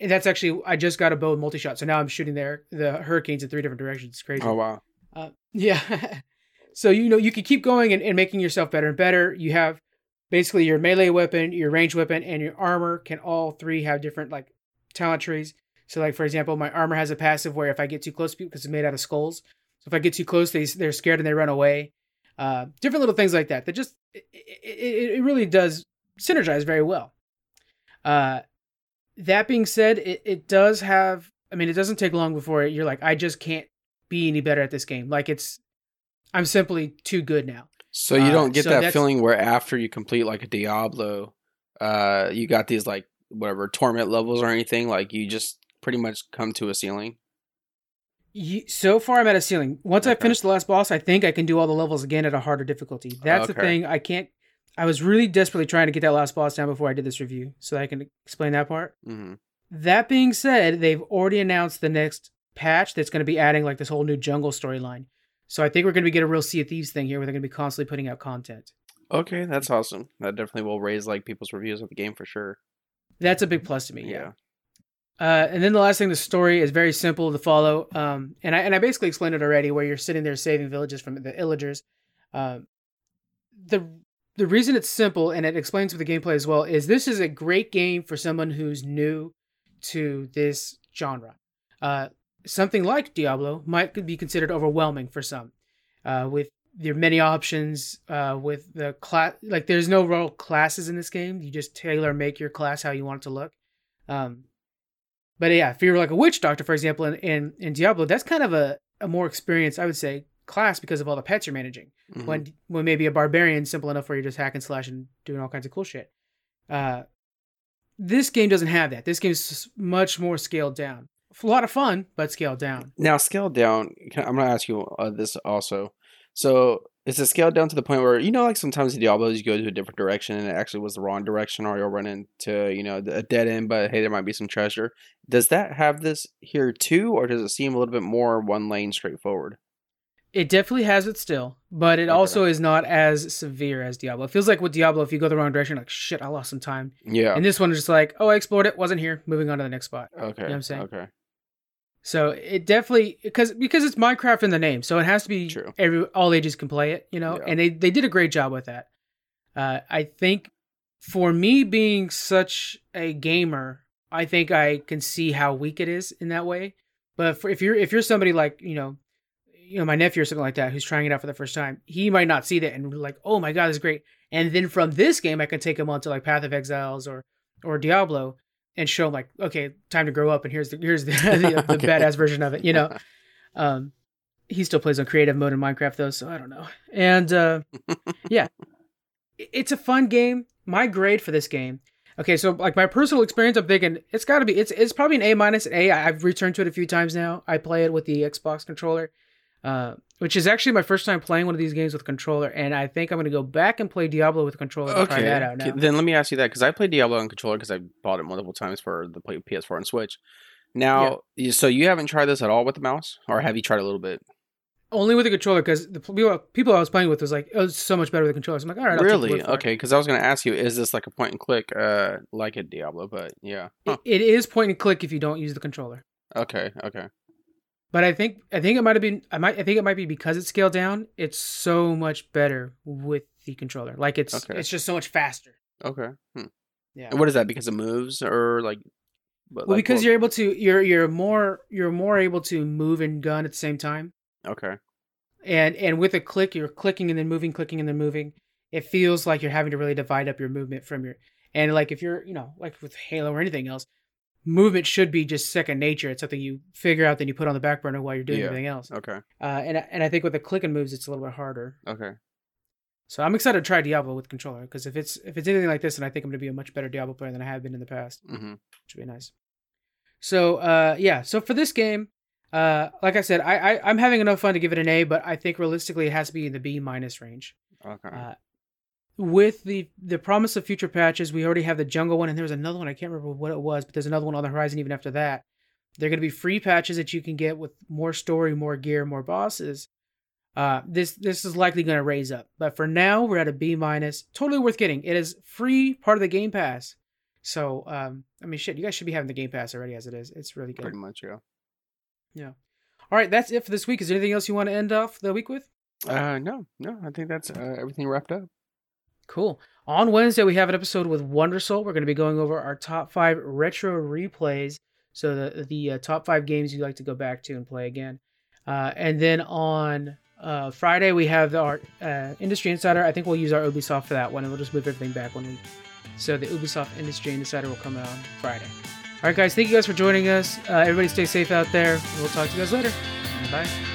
and that's actually I just got a bow with multi shot. So now I'm shooting there the hurricanes in three different directions. It's crazy.
Oh wow.
Uh, yeah. So you know you can keep going and, and making yourself better and better. You have basically your melee weapon, your range weapon, and your armor can all three have different like talent trees. So like for example, my armor has a passive where if I get too close to people because it's made out of skulls. So if I get too close, they they're scared and they run away. Uh, different little things like that. That just it, it, it really does synergize very well. Uh, that being said, it, it does have. I mean, it doesn't take long before you're like, I just can't be any better at this game. Like it's, I'm simply too good now.
So you
Uh,
don't get
so
that feeling where after you complete like a Diablo, uh, you got these like whatever torment levels or anything. Like you just pretty much come to a ceiling.
You, so far, I'm at a ceiling. Once I finish the last boss, I think I can do all the levels again at a harder difficulty. That's the thing. I can't. I was really desperately trying to get that last boss down before I did this review, so I can explain that part.
hmm
That being said, they've already announced the next patch that's going to be adding like this whole new jungle storyline. So I think we're going to get a real Sea of Thieves thing here, where they're going to be constantly putting out content.
Okay, that's awesome. That definitely will raise like people's reviews of the game for sure.
That's a big plus to me. Yeah. Uh, and then the last thing, the story is very simple to follow. Um, and I and I basically explained it already, where you're sitting there saving villages from the illagers. Um, the the reason it's simple and it explains with the gameplay as well is this is a great game for someone who's new to this genre. Uh, something like Diablo might be considered overwhelming for some, uh, with your many options, uh, with the class. Like there's no real classes in this game. You just tailor make your class how you want it to look. Um, but yeah, if you're like a witch doctor, for example, in, in, in Diablo, that's kind of a, a more experienced, I would say, class because of all the pets you're managing.
Mhm.
When when maybe a barbarian simple enough where you're just hack and slash and doing all kinds of cool shit. Uh, this game doesn't have that. This game is much more scaled down. A lot of fun, but scaled down.
Now, scaled down. can- I'm gonna ask you uh, this also. So, is it scaled down to the point where you know, like sometimes in Diablos, you go to a different direction and it actually was the wrong direction, or you'll run into you know a dead end, but hey, there might be some treasure. Does that have this here too, or does it seem a little bit more one lane straightforward?
It definitely has it still, but it
Okay.
also is not as severe as Diablo. It feels like with Diablo, if you go the wrong direction, like shit, I lost some time.
Yeah.
And this one is just like, oh, I explored it, wasn't here, moving on to the next spot.
okay.
what I'm saying?
Okay.
So it definitely because because it's Minecraft in the name, so it has to be
True.
every all ages can play it, you know.
Yeah.
And they they did a great job with that. Uh, I think for me being such a gamer, I think I can see how weak it is in that way. But for, if you're if you're somebody like you know, you know my nephew or something like that who's trying it out for the first time, he might not see that and be like, oh my god, this is great. And then from this game, I can take him on to like Path of Exiles or or Diablo and show him like, okay, time to grow up, and here's the here's the the, the
Okay.
badass version of it, you know. Um, he still plays on creative mode in Minecraft though, so I don't know. And uh, yeah, it's a fun game. My grade for this game. Okay, so like my personal experience, I'm thinking it's got to be it's it's probably an A minus. An A. I've returned to it a few times now. I play it with the Xbox controller, uh, which is actually my first time playing one of these games with a controller, and I think I'm gonna go back and play Diablo with a controller to try that out
Okay,
now.
Then let me ask you that because I played Diablo on controller because I bought it multiple times for the PS4 and Switch. Now, you- so you haven't tried this at all with the mouse, or have you tried a little bit?
Only with the controller because the people I was playing with was like, oh, it's so much better with the controller. So I'm like, all right, I'll
really? Okay, because I was going to ask you, is this like a point and click, uh, like a Diablo? But yeah. Huh.
It, it is point and click if you don't use the controller.
Okay. Okay.
But I think I think it might have been I might I think it might be because it's scaled down. It's so much better with the controller. Like it's
Okay.
it's just so much faster.
Okay. Hmm.
Yeah.
And what is that? Because it moves, or like?
Well,
like,
because you're able to you're you're more you're more able to move and gun at the same time.
Okay.
And and with a click, you're clicking and then moving, clicking and then moving. It feels like you're having to really divide up your movement from your and like if you're you know like with Halo or anything else, movement should be just second nature. It's something you figure out then you put on the back burner while you're doing
Yeah.
everything else.
Okay.
Uh, and I- and I think with the click and moves, it's a little bit harder.
Okay.
So I'm excited to try Diablo with controller because if it's if it's anything like this, then I think I'm going to be a much better Diablo player than I have been in the past,
Mm-hmm.
which would be nice. So uh, yeah, so for this game, uh, like I said, I, I I'm having enough fun to give it an A, but I think realistically it has to be in the B minus range.
Okay.
Uh, with the the promise of future patches, we already have the jungle one, and there was another one I can't remember what it was, but there's another one on the horizon even after that. They're going to be free patches that you can get with more story, more gear, more bosses. Uh, this this is likely going to raise up, but for now we're at a B minus. Totally worth getting. It is free, part of the Game Pass. So um, I mean, shit, you guys should be having the Game Pass already as it is. It's really good.
Pretty much, yeah.
Yeah. All right, that's it for this week. Is there anything else you want to end off the week with?
Uh, no, no, I think that's uh, everything wrapped up.
Cool. On Wednesday, we have an episode with Wondersoul. We're going to be going over our top five retro replays. So the the uh, top five games you like to go back to and play again. Uh, and then on uh, Friday, we have our uh, Industry Insider. I think we'll use our Ubisoft for that one, and we'll just move everything back one week. So the Ubisoft Industry Insider will come out on Friday. All right, guys. Thank you guys for joining us. Uh, everybody, stay safe out there. We'll talk to you guys later. Bye.